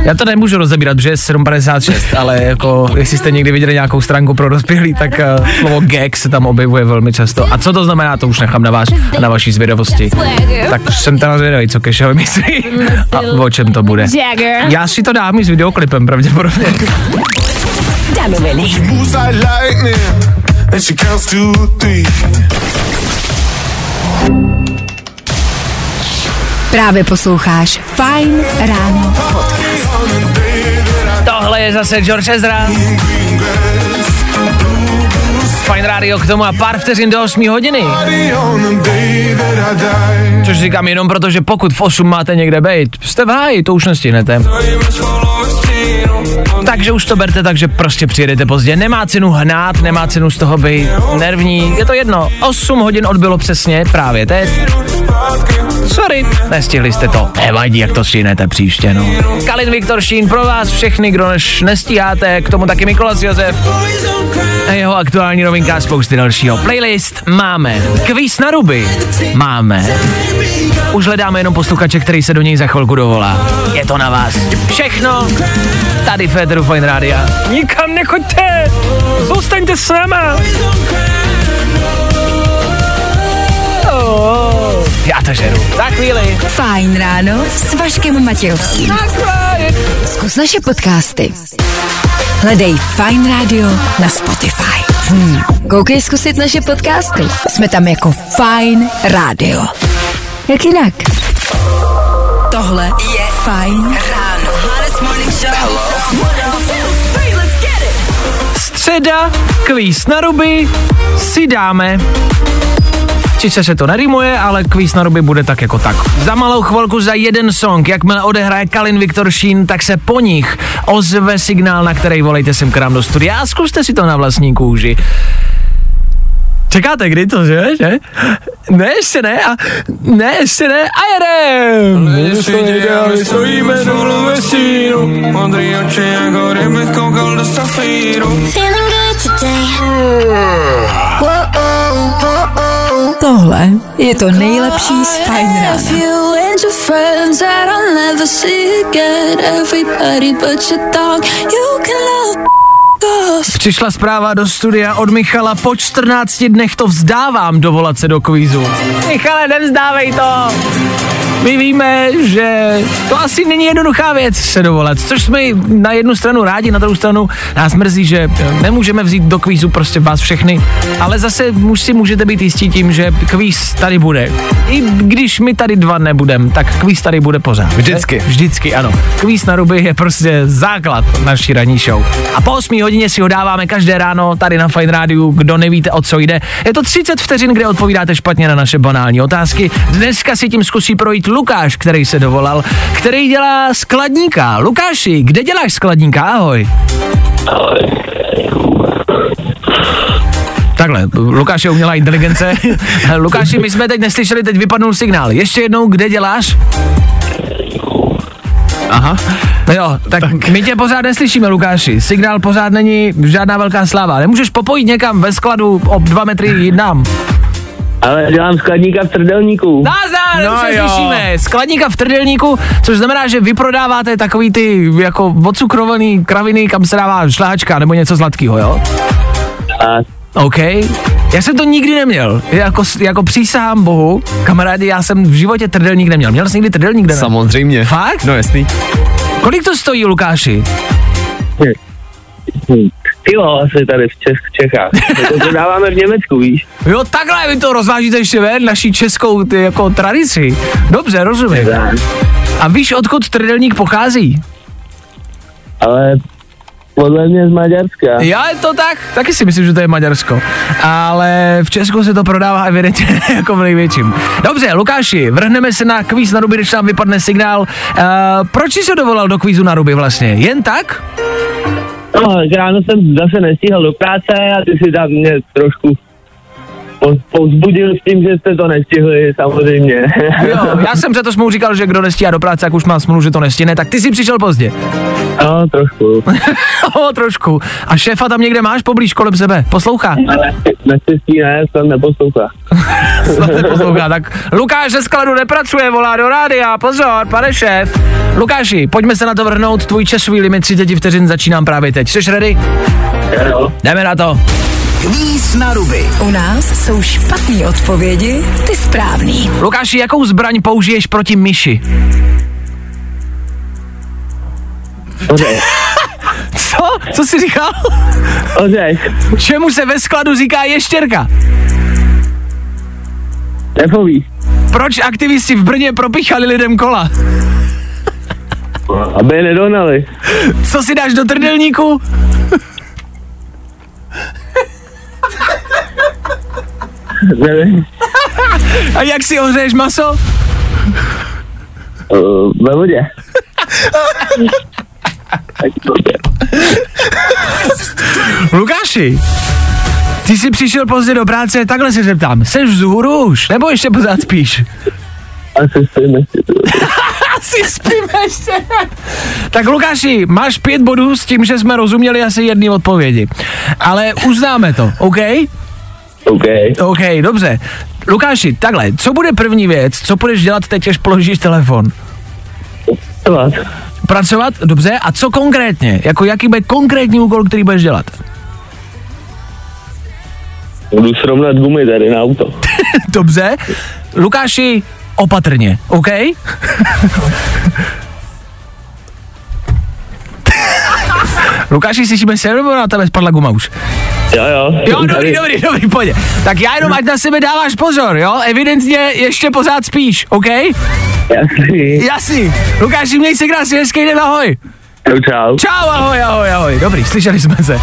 [SPEAKER 1] Já to nemůžu rozebírat, protože je 7.56, ale jako, jestli jste někdy viděli nějakou stránku pro dospělý, tak uh, slovo gag se tam objevuje velmi často. A co to znamená, to už nechám na vás a na vaší zvědavosti. Tak jsem teda zvědavý, co Kešo myslí a o čem to bude. Já si to dám i s videoklipem pravděpodobně.
[SPEAKER 7] And she counts to three.
[SPEAKER 2] Právě posloucháš Fine Ráno podcast.
[SPEAKER 1] Tohle je zase George Ezra. Fine Radio k tomu a pár vteřin do 8 hodiny. Což říkám jenom proto, že pokud v 8 máte někde být, jste v háji, to už nestihnete. Takže už to berte tak, že prostě přijedete pozdě. Nemá cenu hnát, nemá cenu z toho být nervní. Je to jedno, 8 hodin odbylo přesně právě teď. Sorry, nestihli jste to. Nevadí, jak to stihnete příště, no. Kalin Viktor Šín pro vás všechny, kdo než nestíháte, k tomu taky Mikolas Josef. A jeho aktuální novinka a spousty dalšího. Playlist máme. Kvíz na ruby máme. Už hledáme jenom posluchače, který se do něj za chvilku dovolá. Je to na vás. Všechno tady Féteru Fine Rádia. Nikam nechoďte! Zůstaňte s náma! Oh, já to žeru. Za chvíli.
[SPEAKER 2] Fajn ráno s Vaškem Matějovským. Zkus naše podcasty. Hledej Fine Radio na Spotify. Hmm. Koukej zkusit naše podcasty. Jsme tam jako Fine Radio. Jak jinak? Tohle je Fine Ráno.
[SPEAKER 1] Středa, kvíz na ruby, si dáme. Čiže se to nerýmuje, ale kvíz na ruby bude tak jako tak. Za malou chvilku za jeden song, jakmile odehraje Kalin Viktor Šín, tak se po nich ozve signál, na který volejte sem k nám do studia a zkuste si to na vlastní kůži. Čekáte, kdy to, že? že? Ne, ještě ne, a ne, ještě ne, a jedem!
[SPEAKER 7] Stojíme dolu ve stínu, modrý oči jako ryby koukal do safíru.
[SPEAKER 6] Feeling good today.
[SPEAKER 2] Tohle je to nejlepší z Fine Rána.
[SPEAKER 6] You and your friends that I'll never see again. Everybody but your dog. You can love off.
[SPEAKER 1] Přišla zpráva do studia od Michala, po 14 dnech to vzdávám dovolat se do kvízu. Michale, nevzdávej to! My víme, že to asi není jednoduchá věc se dovolat, což jsme na jednu stranu rádi, na druhou stranu nás mrzí, že nemůžeme vzít do kvízu prostě vás všechny, ale zase už si můžete být jistí tím, že kvíz tady bude. I když my tady dva nebudem, tak kvíz tady bude pořád.
[SPEAKER 3] Vždycky.
[SPEAKER 1] Vždycky, ano. Kvíz na ruby je prostě základ naší ranní show. A po 8 hodině si ho dáváme každé ráno tady na Fine Rádiu, kdo nevíte, o co jde. Je to 30 vteřin, kde odpovídáte špatně na naše banální otázky. Dneska si tím zkusí projít Lukáš, který se dovolal, který dělá skladníka. Lukáši, kde děláš skladníka? Ahoj. Takhle, Lukáš je umělá inteligence. Lukáši, my jsme teď neslyšeli, teď vypadnul signál. Ještě jednou, kde děláš? Aha. No jo, tak, tak my tě pořád neslyšíme, Lukáši. Signál pořád není žádná velká sláva. Nemůžeš popojit někam ve skladu o dva metry jinam.
[SPEAKER 5] Ale dělám skladníka v trdelníku.
[SPEAKER 1] Názar,
[SPEAKER 3] No
[SPEAKER 1] no se
[SPEAKER 3] jo.
[SPEAKER 1] slyšíme. Skladníka v trdelníku, což znamená, že vy prodáváte takový ty jako odcukrovaný kraviny, kam se dává šláčka nebo něco sladkého, jo?
[SPEAKER 5] A
[SPEAKER 1] OK. Já jsem to nikdy neměl. Jako, jako přísahám bohu, kamarádi, já jsem v životě trdelník neměl. Měl jsi někdy trdelník, ne?
[SPEAKER 3] Samozřejmě.
[SPEAKER 1] Fakt?
[SPEAKER 3] No jasný.
[SPEAKER 1] Kolik to stojí, Lukáši?
[SPEAKER 5] Kilo asi tady v, Čech, Čechách. To prodáváme v Německu, víš?
[SPEAKER 1] Jo, takhle vy to rozvážíte ještě ven, naší českou ty, jako tradici. Dobře, rozumím. A víš, odkud trdelník pochází?
[SPEAKER 5] Ale podle mě z Maďarska.
[SPEAKER 1] Já je to tak, taky si myslím, že to je Maďarsko. Ale v Česku se to prodává evidentně jako v největším. Dobře, Lukáši, vrhneme se na kvíz na ruby, když nám vypadne signál. Uh, proč jsi se dovolal do kvízu na ruby vlastně? Jen tak?
[SPEAKER 5] No, ráno jsem zase nestíhal do práce a ty si tam mě trošku po- povzbudil s tím, že jste to nestihli, samozřejmě.
[SPEAKER 1] Jo, já jsem přeto smou říkal, že kdo nestíhá do práce, jak už má smůlu, že to nestihne, tak ty si přišel pozdě.
[SPEAKER 5] no, trošku.
[SPEAKER 1] o, trošku. A šéfa tam někde máš poblíž kolem sebe, poslouchá.
[SPEAKER 5] Ale naštěstí ne, jsem neposlouchá.
[SPEAKER 1] Snad neposlouchá, tak Lukáš ze skladu nepracuje, volá do rádia, pozor, pane šéf. Lukáši, pojďme se na to vrhnout, tvůj časový limit 30 vteřin začínám právě teď. Jsi ready?
[SPEAKER 5] Jo.
[SPEAKER 1] Jdeme na to.
[SPEAKER 4] Kvíz na ruby.
[SPEAKER 2] U nás jsou špatné odpovědi, ty správný.
[SPEAKER 1] Lukáši, jakou zbraň použiješ proti myši?
[SPEAKER 5] Ořech.
[SPEAKER 1] Co? Co jsi říkal?
[SPEAKER 5] Ořech.
[SPEAKER 1] Čemu se ve skladu říká ještěrka?
[SPEAKER 5] Nepoví.
[SPEAKER 1] Proč aktivisti v Brně propichali lidem kola?
[SPEAKER 5] Aby je nedohnali.
[SPEAKER 1] Co si dáš do trdelníku?
[SPEAKER 5] Nevím.
[SPEAKER 1] A jak si ohřeješ maso?
[SPEAKER 5] Uh, ve vodě.
[SPEAKER 1] Lukáši, ty jsi přišel pozdě do práce, takhle se zeptám. Seš vzhůru už? Nebo ještě pořád spíš?
[SPEAKER 5] Asi stejně.
[SPEAKER 1] Asi spíme ještě. tak Lukáši, máš pět bodů s tím, že jsme rozuměli asi jedné odpovědi. Ale uznáme to, OK?
[SPEAKER 5] OK.
[SPEAKER 1] OK, dobře. Lukáši, takhle, co bude první věc, co budeš dělat teď, až položíš telefon?
[SPEAKER 5] Tohle.
[SPEAKER 1] Pracovat, dobře, a co konkrétně? Jako jaký bude konkrétní úkol, který budeš dělat?
[SPEAKER 5] Budu srovnat gumy tady na auto.
[SPEAKER 1] Dobře. Lukáši, opatrně, OK? Lukáši, slyšíme se, nebo na tebe spadla guma už?
[SPEAKER 5] Jo, jo.
[SPEAKER 1] Jo, dobrý,
[SPEAKER 5] tady.
[SPEAKER 1] dobrý, dobrý, pojď. Tak já jenom, ať na sebe dáváš pozor, jo? Evidentně ještě pořád spíš, OK?
[SPEAKER 5] Jasný.
[SPEAKER 1] Jasný. Lukáši, měj se krásně, hezký den, ahoj.
[SPEAKER 5] Čau, čau.
[SPEAKER 1] Čau, ahoj, ahoj, ahoj. Dobrý, slyšeli jsme se.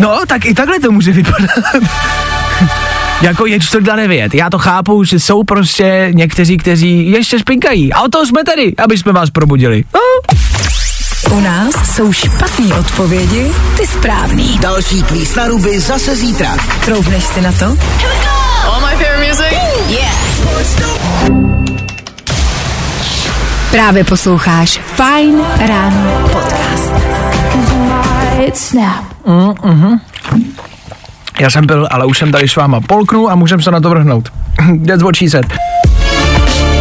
[SPEAKER 1] No, tak i takhle to může vypadat. Jako je čtvrtá nevět. Já to chápu, že jsou prostě někteří, kteří ještě spinkají. A o toho jsme tady, aby jsme vás probudili. No.
[SPEAKER 2] U nás jsou špatné odpovědi, ty správný.
[SPEAKER 4] Další kvíz na ruby zase zítra.
[SPEAKER 2] Troufneš si na to? Právě posloucháš Fine Ráno podcast.
[SPEAKER 1] Já jsem byl, ale už jsem tady s váma polknu a můžeme se na to vrhnout. That's what.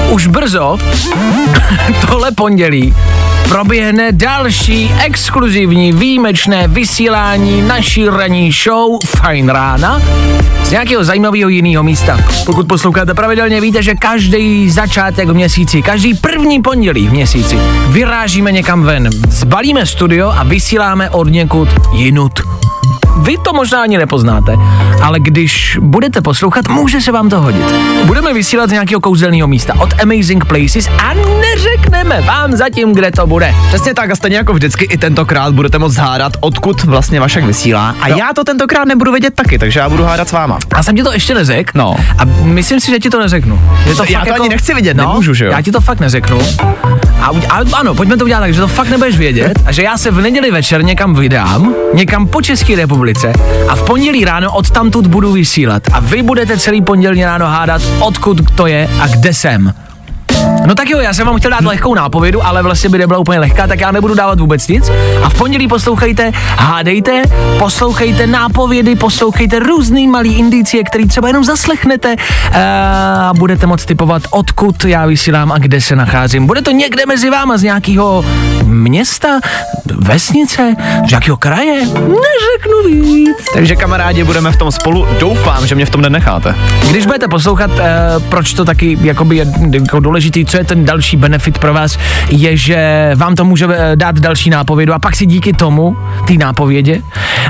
[SPEAKER 1] Už brzo, tohle pondělí, proběhne další exkluzivní výjimečné vysílání naší ranní show Fine Rána z nějakého zajímavého jiného místa. Pokud posloucháte pravidelně, víte, že každý začátek v měsíci, každý první pondělí v měsíci vyrážíme někam ven, zbalíme studio a vysíláme od někud jinut. Vy to možná ani nepoznáte, ale když budete poslouchat, může se vám to hodit. Budeme vysílat z nějakého kouzelného místa od Amazing Places a neřekneme vám zatím, kde to bude.
[SPEAKER 3] Přesně tak a stejně jako vždycky i tentokrát budete moct hádat, odkud vlastně Vašek vysílá. A
[SPEAKER 1] Jo.
[SPEAKER 3] já to tentokrát nebudu vědět taky, takže já budu hádat s váma.
[SPEAKER 1] Já jsem ti to ještě neřekl.
[SPEAKER 3] No.
[SPEAKER 1] A myslím si, že ti to neřeknu. Je to
[SPEAKER 3] Já
[SPEAKER 1] fakt
[SPEAKER 3] to
[SPEAKER 1] jako,
[SPEAKER 3] ani nechci vidět,
[SPEAKER 1] no,
[SPEAKER 3] nemůžu, že jo?
[SPEAKER 1] Já ti to fakt neřeknu. A, a ano, pojďme to udělat tak, že to fakt nebudeš vědět a že já se v neděli večer někam vydám, někam po České republice a v pondělí ráno od tamtud budu vysílat. A vy budete celý pondělí ráno hádat, odkud to je a kde jsem. No tak jo, já jsem vám chtěl dát lehkou nápovědu, ale vlastně by nebyla úplně lehká, tak já nebudu dávat vůbec nic. A v pondělí poslouchejte, hádejte, poslouchejte nápovědy, poslouchejte různý malý indicie, který třeba jenom zaslechnete eh, a budete moct typovat, odkud já vysílám a kde se nacházím. Bude to někde mezi váma z nějakého města, vesnice, z nějakého kraje? Neřeknu víc.
[SPEAKER 3] Takže kamarádi, budeme v tom spolu. Doufám, že mě v tom nenecháte.
[SPEAKER 1] Když budete poslouchat, eh, proč to taky jakoby je jako důležitý, co je ten další benefit pro vás, je, že vám to může eh, dát další nápovědu a pak si díky tomu, té nápovědě,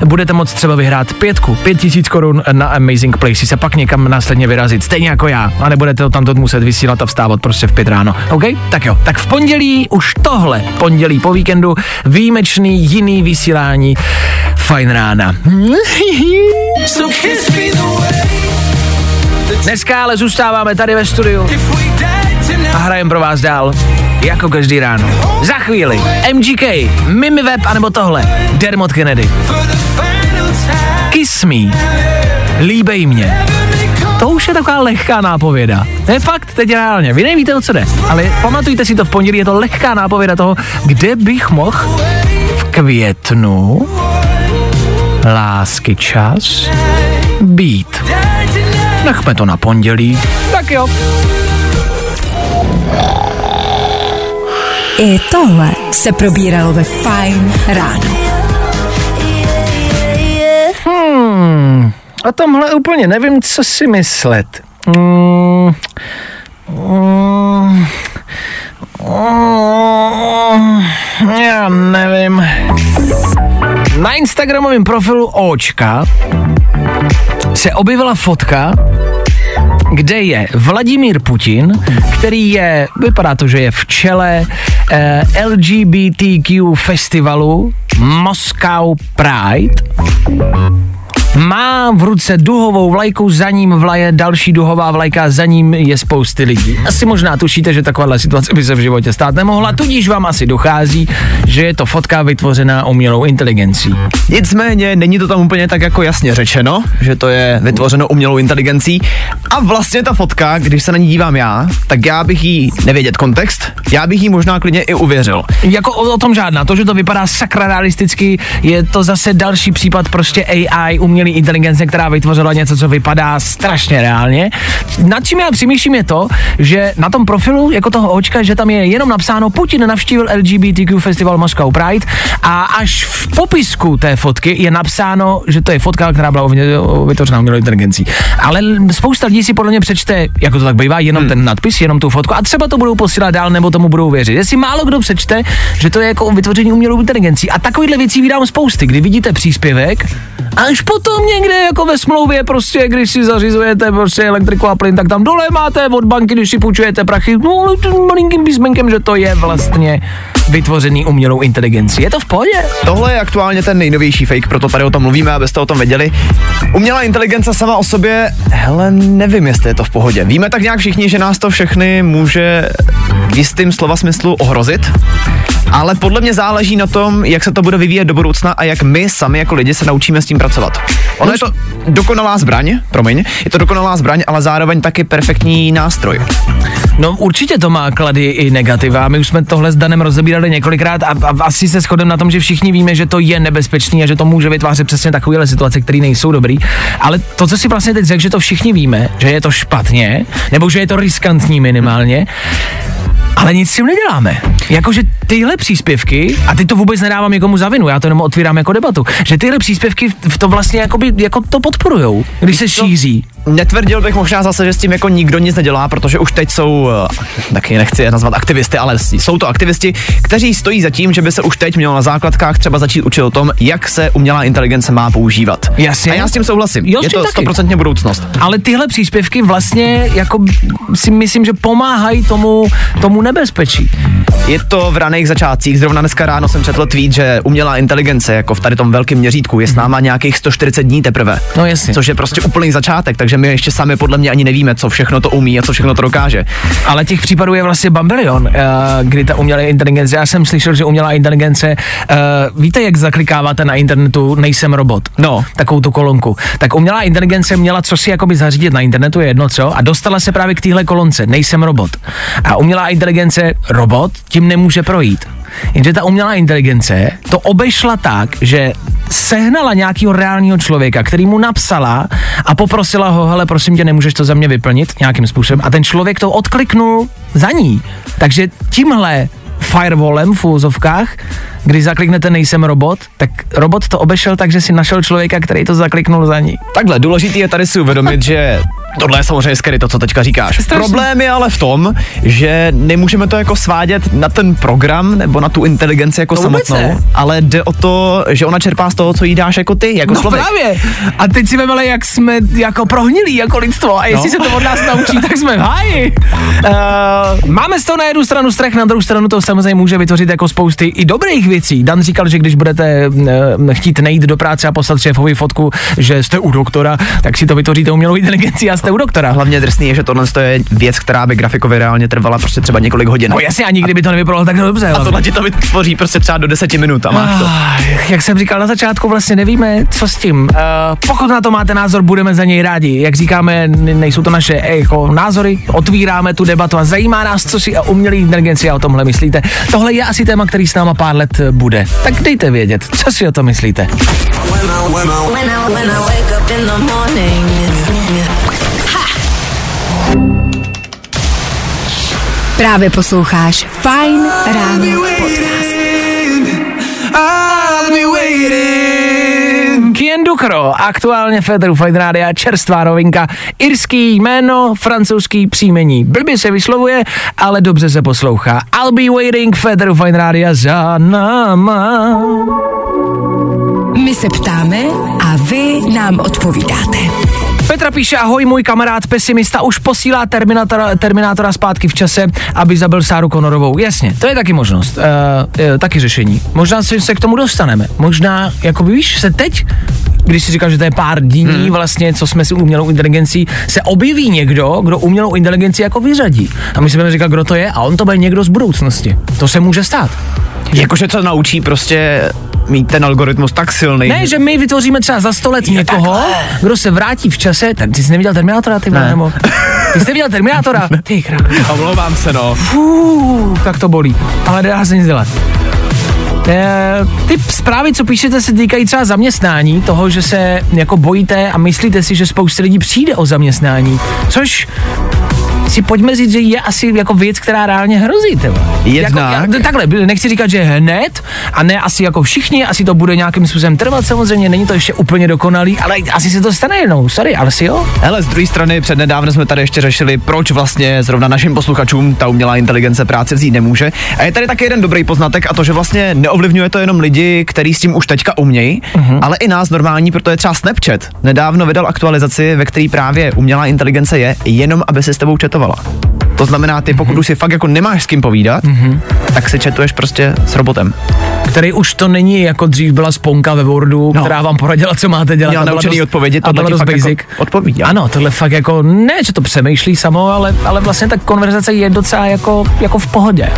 [SPEAKER 1] budete moct třeba vyhrát pětku, pět tisíc korun na Amazing Places a pak někam následně vyrazit, stejně jako já, a nebudete to tamto muset vysílat a vstávat prostě v pět ráno. OK? Tak jo, tak v pondělí, už tohle pondělí po víkendu, výjimečný jiný vysílání Fajn rána. Dneska ale zůstáváme tady ve studiu a hrajeme pro vás dál, jako každý ráno. Za chvíli MGK, Mimi Web, anebo tohle, Dermot Kennedy. Kiss me, líbej mě. to už je taková lehká nápověda. To je fakt, teď reálně. Vy nevíte, o co jde, ale pamatujte si to v pondělí, je to lehká nápověda toho, kde bych mohl v květnu lásky čas být. Nechme to na pondělí. Tak jo.
[SPEAKER 2] I tohle se probíralo ve Fine ráno.
[SPEAKER 1] Hmm, o tomhle úplně nevím, co si myslet. Hmm, hmm, hmm, já nevím. Na Instagramovém profilu Očka se objevila fotka, kde je Vladimír Putin, který je, vypadá to, že je v čele eh, LGBTQ festivalu Moscow Pride. Má v ruce duhovou vlajku, za ním vlaje další duhová vlajka, za ním je spousty lidí. Asi možná tušíte, že takováhle situace by se v životě stát nemohla, tudíž vám asi dochází, že je to fotka vytvořená umělou inteligencí.
[SPEAKER 3] Nicméně není to tam úplně tak jako jasně řečeno, že to je vytvořeno umělou inteligencí. A vlastně ta fotka, když se na ní dívám já, tak já bych jí nevědět kontext, já bych jí možná klidně i uvěřil.
[SPEAKER 1] Jako o, o tom žádná, to, že to vypadá sakra realisticky, je to zase další případ prostě AI, umělé inteligence, která vytvořila něco, co vypadá strašně reálně. Nad čím já přemýšlím je to, že na tom profilu jako toho očka, že tam je jenom napsáno Putin navštívil LGBTQ festival Moscow Pride a až v popisku té fotky je napsáno, že to je fotka, která byla vytvořena umělou inteligencí. Ale spousta lidí si podle mě přečte, jako to tak bývá, jenom hmm. ten nadpis, jenom tu fotku a třeba to budou posílat dál nebo tomu budou věřit. Jestli málo kdo přečte, že to je jako vytvoření umělou inteligencí. A takovýhle věcí vydám spousty, kdy vidíte příspěvek až potom někde jako ve smlouvě prostě, když si zařizujete prostě elektriku a plyn, tak tam dole máte od banky, když si půjčujete prachy, no ale malinkým písmenkem, že to je vlastně vytvořený umělou inteligencí. Je to v pohodě?
[SPEAKER 3] Tohle je aktuálně ten nejnovější fake, proto tady o tom mluvíme, abyste o tom věděli. Umělá inteligence sama o sobě, hele, nevím, jestli je to v pohodě. Víme tak nějak všichni, že nás to všechny může v jistým slova smyslu ohrozit, ale podle mě záleží na tom, jak se to bude vyvíjet do budoucna a jak my sami jako lidi se naučíme s tím pracovat. Ono je to dokonalá zbraň, promiň, je to dokonalá zbraň, ale zároveň taky perfektní nástroj.
[SPEAKER 1] No určitě to má klady i negativa. My už jsme tohle s Danem rozebírali několikrát a, a asi se shodem na tom, že všichni víme, že to je nebezpečný a že to může vytvářet přesně takovéhle situace, které nejsou dobrý. Ale to, co si vlastně teď řekl, že to všichni víme, že je to špatně, nebo že je to riskantní minimálně, ale nic s tím neděláme. Jakože tyhle příspěvky, a teď to vůbec nedávám někomu za vinu, já to jenom otvírám jako debatu, že tyhle příspěvky v to vlastně jakoby, jako to podporujou, když se šíří.
[SPEAKER 3] Netvrdil bych možná zase, že s tím jako nikdo nic nedělá, protože už teď jsou, eh, taky nechci je nazvat aktivisty, ale jsou to aktivisti, kteří stojí za tím, že by se už teď mělo na základkách třeba začít učit o tom, jak se umělá inteligence má používat.
[SPEAKER 1] Jasně.
[SPEAKER 3] A já s tím souhlasím.
[SPEAKER 1] Jo,
[SPEAKER 3] je to stoprocentně budoucnost.
[SPEAKER 1] Ale tyhle příspěvky vlastně jako si myslím, že pomáhají tomu, tomu nebezpečí.
[SPEAKER 3] Je to v raných začátcích. Zrovna dneska ráno jsem četl tweet, že umělá inteligence, jako v tady tom velkém měřítku, je s náma nějakých 140 dní teprve.
[SPEAKER 1] No jasně.
[SPEAKER 3] Což je prostě úplný začátek, takže my ještě sami podle mě ani nevíme, co všechno to umí a co všechno to dokáže.
[SPEAKER 1] Ale těch případů je vlastně bambilion, uh, kdy ta umělá inteligence, já jsem slyšel, že umělá inteligence, uh, víte, jak zaklikáváte na internetu nejsem robot?
[SPEAKER 3] No.
[SPEAKER 1] Takovou tu kolonku. Tak umělá inteligence měla co si jakoby zařídit na internetu, je jedno co, a dostala se právě k téhle kolonce, nejsem robot. A umělá inteligence, robot, tím nemůže projít. Jenže ta umělá inteligence to obešla tak, že sehnala nějakého reálného člověka, který mu napsala a poprosila ho, hele, prosím tě, nemůžeš to za mě vyplnit nějakým způsobem. A ten člověk to odkliknul za ní. Takže tímhle firewallem v úzovkách, když zakliknete nejsem robot, tak robot to obešel tak, že si našel člověka, který to zakliknul za ní.
[SPEAKER 3] Takhle, důležitý je tady si uvědomit, že tohle je samozřejmě scary, to, co teďka říkáš.
[SPEAKER 1] Strašný.
[SPEAKER 3] Problém je ale v tom, že nemůžeme to jako svádět na ten program nebo na tu inteligenci jako
[SPEAKER 1] To vůbec
[SPEAKER 3] samotnou,
[SPEAKER 1] ne.
[SPEAKER 3] ale jde o to, že ona čerpá z toho, co jí dáš jako ty, jako
[SPEAKER 1] No
[SPEAKER 3] člověk.
[SPEAKER 1] právě. A teď si vemele, jak jsme jako prohnilí jako lidstvo a jestli
[SPEAKER 3] No.
[SPEAKER 1] se to od nás naučí, tak jsme v háji. Uh, máme z toho na jednu stranu strach, na druhou stranu to samozřejmě může vytvořit jako spousty i dobrých věcí, věcí. Dan říkal, že když budete uh, chtít nejít do práce a poslat šéfovi fotku, že jste u doktora, tak si to vytvoříte umělou inteligenci a jste u doktora.
[SPEAKER 3] Hlavně drsný je, že tohle je věc, která by grafikově reálně trvala prostě třeba několik hodin.
[SPEAKER 1] No jasně, a nikdy by to nevypadalo tak dobře.
[SPEAKER 3] A tohle ti to vytvoří prostě třeba do deseti minut a máš to.
[SPEAKER 1] Ah, Jak jsem říkal na začátku, vlastně nevíme, co s tím. Uh, pokud na to máte názor, budeme za něj rádi. Jak říkáme, nejsou to naše eh, jako názory, otvíráme tu debatu a zajímá nás, co si o umělé inteligenci a o tomhle myslíte. Tohle je asi téma, který s náma pár let eh, bude. Tak dejte vědět, co si o to myslíte.
[SPEAKER 2] Právě posloucháš Fine Ráno podcast.
[SPEAKER 1] Kien Dukro, aktuálně Federu Fine Rádia, čerstvá novinka, irský jméno, francouzský příjmení. Blbě se vyslovuje, ale dobře se poslouchá. I'll be waiting, Federu Fine Rádia za náma.
[SPEAKER 2] My se ptáme a vy nám odpovídáte.
[SPEAKER 1] Petra píše, ahoj, můj kamarád pesimista už posílá Terminátora, Terminátora zpátky v čase, aby zabil Sáru Konorovou. Jasně, to je taky možnost, uh, uh, taky řešení. Možná se, se k tomu dostaneme. Možná, jako víš, se teď, když si říkal, že to je pár dní hmm. vlastně, co jsme si umělou inteligencí, se objeví někdo, kdo umělou inteligenci jako vyřadí. A my si budeme říkat, kdo to je, a on to bude někdo z budoucnosti. To se může stát.
[SPEAKER 3] Jakože to naučí prostě mít ten algoritmus tak silný.
[SPEAKER 1] Ne, že my vytvoříme třeba za sto let někoho, kdo se vrátí v čase. Ten, ty jsi neviděl Terminátora, ty
[SPEAKER 3] Ne.
[SPEAKER 1] nebo? Ty jsi neviděl Terminátora? Ty král.
[SPEAKER 3] Omlouvám se, no.
[SPEAKER 1] Fú, tak to bolí. Ale nedá se nic dělat. Eh, Ty zprávy, co píšete, se týkají třeba zaměstnání, toho, že se jako bojíte a myslíte si, že spousta lidí přijde o zaměstnání, což si pojďme říct, že je asi jako věc, která reálně hrozí. Tyvo.
[SPEAKER 3] Jednak.
[SPEAKER 1] Jako, já, takhle, nechci říkat, že hned a ne asi jako všichni, asi to bude nějakým způsobem trvat samozřejmě, není to ještě úplně dokonalý, ale asi se to stane jednou, sorry, ale si jo.
[SPEAKER 3] Hele, z druhé strany přednedávno jsme tady ještě řešili, proč vlastně zrovna našim posluchačům ta umělá inteligence práce vzít nemůže. A je tady taky jeden dobrý poznatek a to, že vlastně neovlivňuje to jenom lidi, kteří s tím už teďka umějí, uh-huh. ale i nás normální, protože třeba Snapchat nedávno vydal aktualizaci, ve který právě umělá inteligence je, jenom aby se s tebou četovala. To znamená, ty pokud už si fakt jako nemáš s kým povídat, uh-huh. tak si četuješ prostě s robotem.
[SPEAKER 1] který už to není jako dřív byla sponka ve Wordu,
[SPEAKER 3] No.
[SPEAKER 1] která vám poradila, co máte dělat.
[SPEAKER 3] Měla naučený
[SPEAKER 1] dost-
[SPEAKER 3] odpovědi,
[SPEAKER 1] byla
[SPEAKER 3] ti
[SPEAKER 1] dost
[SPEAKER 3] jako
[SPEAKER 1] basic.
[SPEAKER 3] odpovídá.
[SPEAKER 1] Ano, tohle fakt jako, ne, že to přemýšlí samo, ale, ale vlastně ta konverzace je docela jako, jako v pohodě.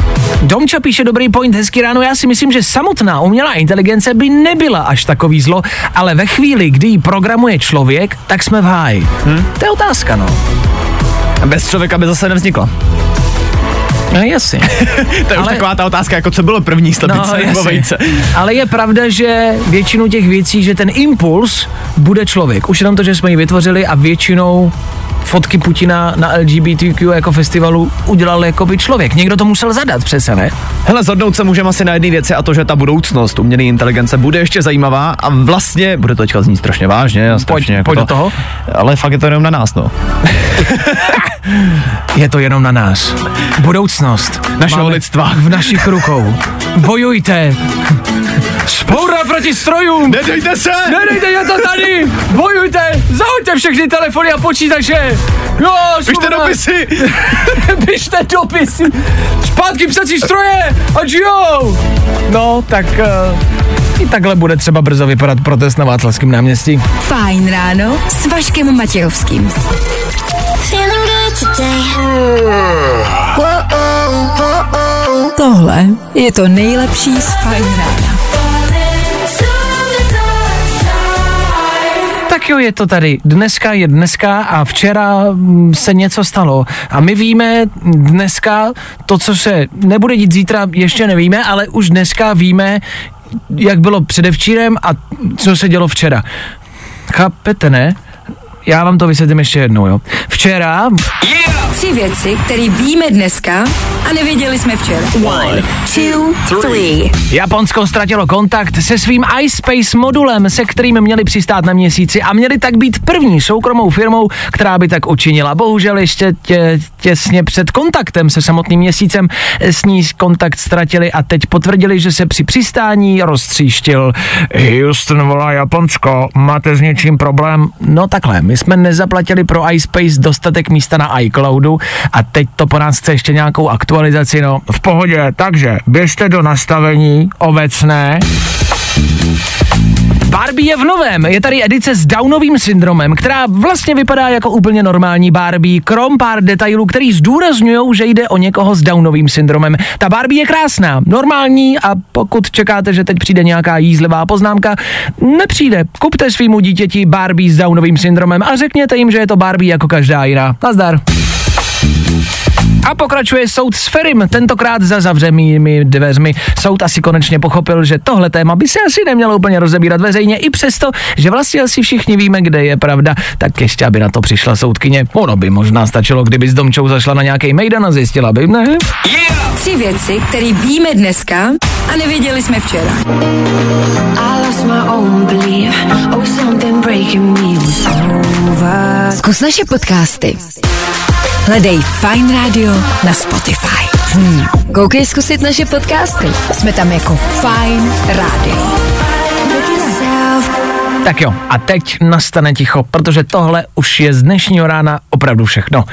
[SPEAKER 1] Domča píše dobrý point, hezký ráno, já si myslím, že samotná umělá inteligence by nebyla až takový zlo, ale ve chvíli, kdy ji programuje člověk, tak jsme v háji. Hm? To je otázka, no.
[SPEAKER 3] A bez člověka by zase nevznikla.
[SPEAKER 1] No jasně.
[SPEAKER 3] To je už
[SPEAKER 1] Ale-
[SPEAKER 3] taková ta otázka, jako co bylo první slepice nebo
[SPEAKER 1] jasně.
[SPEAKER 3] vejce.
[SPEAKER 1] Ale je pravda, že většinu těch věcí, že ten impuls bude člověk. Už jenom to, že jsme ji vytvořili a většinou fotky Putina na LGBTQ jako festivalu udělal jako by člověk. Někdo to musel zadat přece, ne?
[SPEAKER 3] Hele, zhodnout se můžeme asi na jedné věci a to, že ta budoucnost umělé inteligence bude ještě zajímavá a vlastně bude to teďka znít strašně vážně a strašně jako
[SPEAKER 1] pojď
[SPEAKER 3] to,
[SPEAKER 1] do toho.
[SPEAKER 3] Ale fakt je to jenom na nás, no.
[SPEAKER 1] Je to jenom na nás. Budoucnost
[SPEAKER 3] Našeho lidstva.
[SPEAKER 1] v našich rukou. Bojujte. Spoura proti strojům.
[SPEAKER 3] Nedejte se!
[SPEAKER 1] Nedejte, je to tady! Bojujte! Zahoďte všechny telefony a počítače! Jo,
[SPEAKER 3] Pište dopisy!
[SPEAKER 1] Pište dopisy! Zpátky psací stroje! A žijou! No, tak uh, i takhle bude třeba brzo vypadat protest na Václavském náměstí.
[SPEAKER 2] Fajn ráno s Vaškem Matějovským. Tohle je to nejlepší z Fajn rána.
[SPEAKER 1] Tak jo, je to tady. Dneska je dneska a včera mm, se něco stalo. A my víme dneska to, co se nebude dít zítra, ještě nevíme, ale už dneska víme, jak bylo předevčírem a co se dělo včera. Chápete, ne? Já vám to vysvětlím ještě jednou, jo. Včera
[SPEAKER 2] Tři věci, které víme dneska a nevěděli jsme včera. One, two, three.
[SPEAKER 1] Japonsko ztratilo kontakt se svým iSpace modulem, se kterým měli přistát na měsíci a měli tak být první soukromou firmou, která by tak učinila. Bohužel ještě tě, těsně před kontaktem se samotným měsícem s ní kontakt ztratili a teď potvrdili, že se při přistání roztříštil. Houston volá Japonsko, máte s něčím problém? No takhle, my jsme nezaplatili pro iSpace dostatek místa na iCloudu cloudu a teď to po nás chce ještě nějakou aktualizaci, no v pohodě, takže běžte do nastavení obecné. Barbie je v novém. Je tady edice s Downovým syndromem, která vlastně vypadá jako úplně normální Barbie, krom pár detailů, který zdůrazňují, že jde o někoho s Downovým syndromem. Ta Barbie je krásná, normální a pokud čekáte, že teď přijde nějaká jízlivá poznámka, nepřijde. Kupte svýmu dítěti Barbie s Downovým syndromem a řekněte jim, že je to Barbie jako každá jiná. Nazdar. Thank you. A pokračuje soud s Ferim, tentokrát za zavřenými dveřmi. Soud asi konečně pochopil, že tohle téma by se asi nemělo úplně rozebírat veřejně, i přesto, že vlastně asi všichni víme, kde je pravda, tak ještě, aby na to přišla soudkyně. Ono by možná stačilo, kdyby s Domčou zašla na nějaký mejdan a zjistila by, ne?
[SPEAKER 2] Tři věci, které víme dneska a nevěděli jsme včera.
[SPEAKER 6] Oh.
[SPEAKER 2] Zkus naše podcasty. Hledej Fine Radio na Spotify. Hmm. Koukej zkusit naše podcasty. Jsme tam jako Fine Radio.
[SPEAKER 1] Tak jo, a teď nastane ticho, protože tohle už je z dnešního rána opravdu všechno.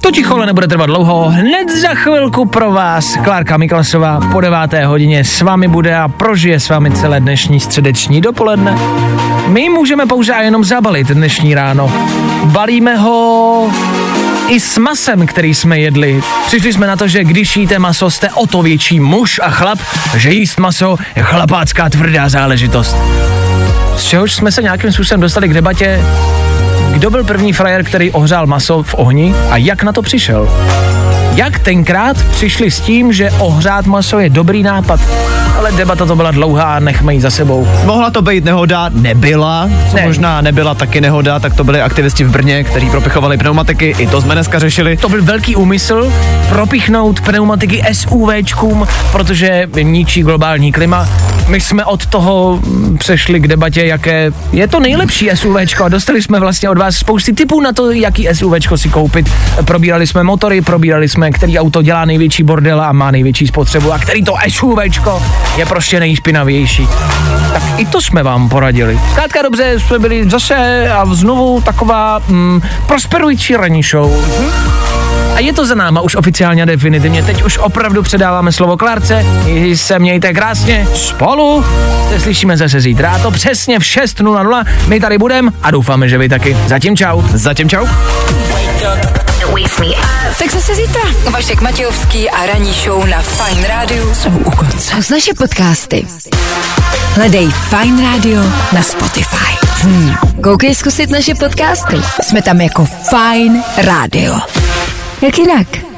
[SPEAKER 1] To ticho ale nebude trvat dlouho. Hned za chvilku pro vás Klárka Miklasová po deváté hodině s vámi bude a prožije s vámi celé dnešní středeční dopoledne. My můžeme pouze a jenom zabalit dnešní ráno. Balíme ho i s masem, který jsme jedli. Přišli jsme na to, že když jíte maso, jste o to větší muž a chlap, že jíst maso je chlapácká tvrdá záležitost. Z čehož jsme se nějakým způsobem dostali k debatě, kdo byl první frajer, který ohřál maso v ohni a jak na to přišel. Jak tenkrát přišli s tím, že ohřát maso je dobrý nápad, ale debata to byla dlouhá, nechme ji za sebou.
[SPEAKER 3] Mohla to být nehoda, nebyla. Co
[SPEAKER 1] Ne.
[SPEAKER 3] možná nebyla taky nehoda, tak to byli aktivisti v Brně, kteří propichovali pneumatiky, i to jsme dneska řešili.
[SPEAKER 1] To byl velký úmysl propichnout pneumatiky SUVčkům, protože ničí globální klima. My jsme od toho přešli k debatě, jaké je to nejlepší SUVčko a dostali jsme vlastně od vás spousty typů na to, jaký SUVčko si koupit. Probírali jsme motory, probírali jsme, který auto dělá největší bordel a má největší spotřebu a který to SUVčko je prostě nejšpinavější. Tak i to jsme vám poradili. Zkrátka dobře, jsme byli zase a znovu taková mm, prosperující ranní show. A je to za náma už oficiálně definitivně. Teď už opravdu předáváme slovo Klárce. I se mějte krásně spolu. Se slyšíme zase zítra. A to přesně v 6.00. My tady budeme a doufáme, že vy taky. Zatím čau.
[SPEAKER 3] Zatím čau.
[SPEAKER 2] Tak zase zítra. Vašek Matějovský a ranní show na Fine Radio jsou u konce. Zkus naše podcasty. Hledej Fine Radio na Spotify. Hmm. Koukej zkusit naše podcasty. Jsme tam jako Fine Radio. Jak jinak?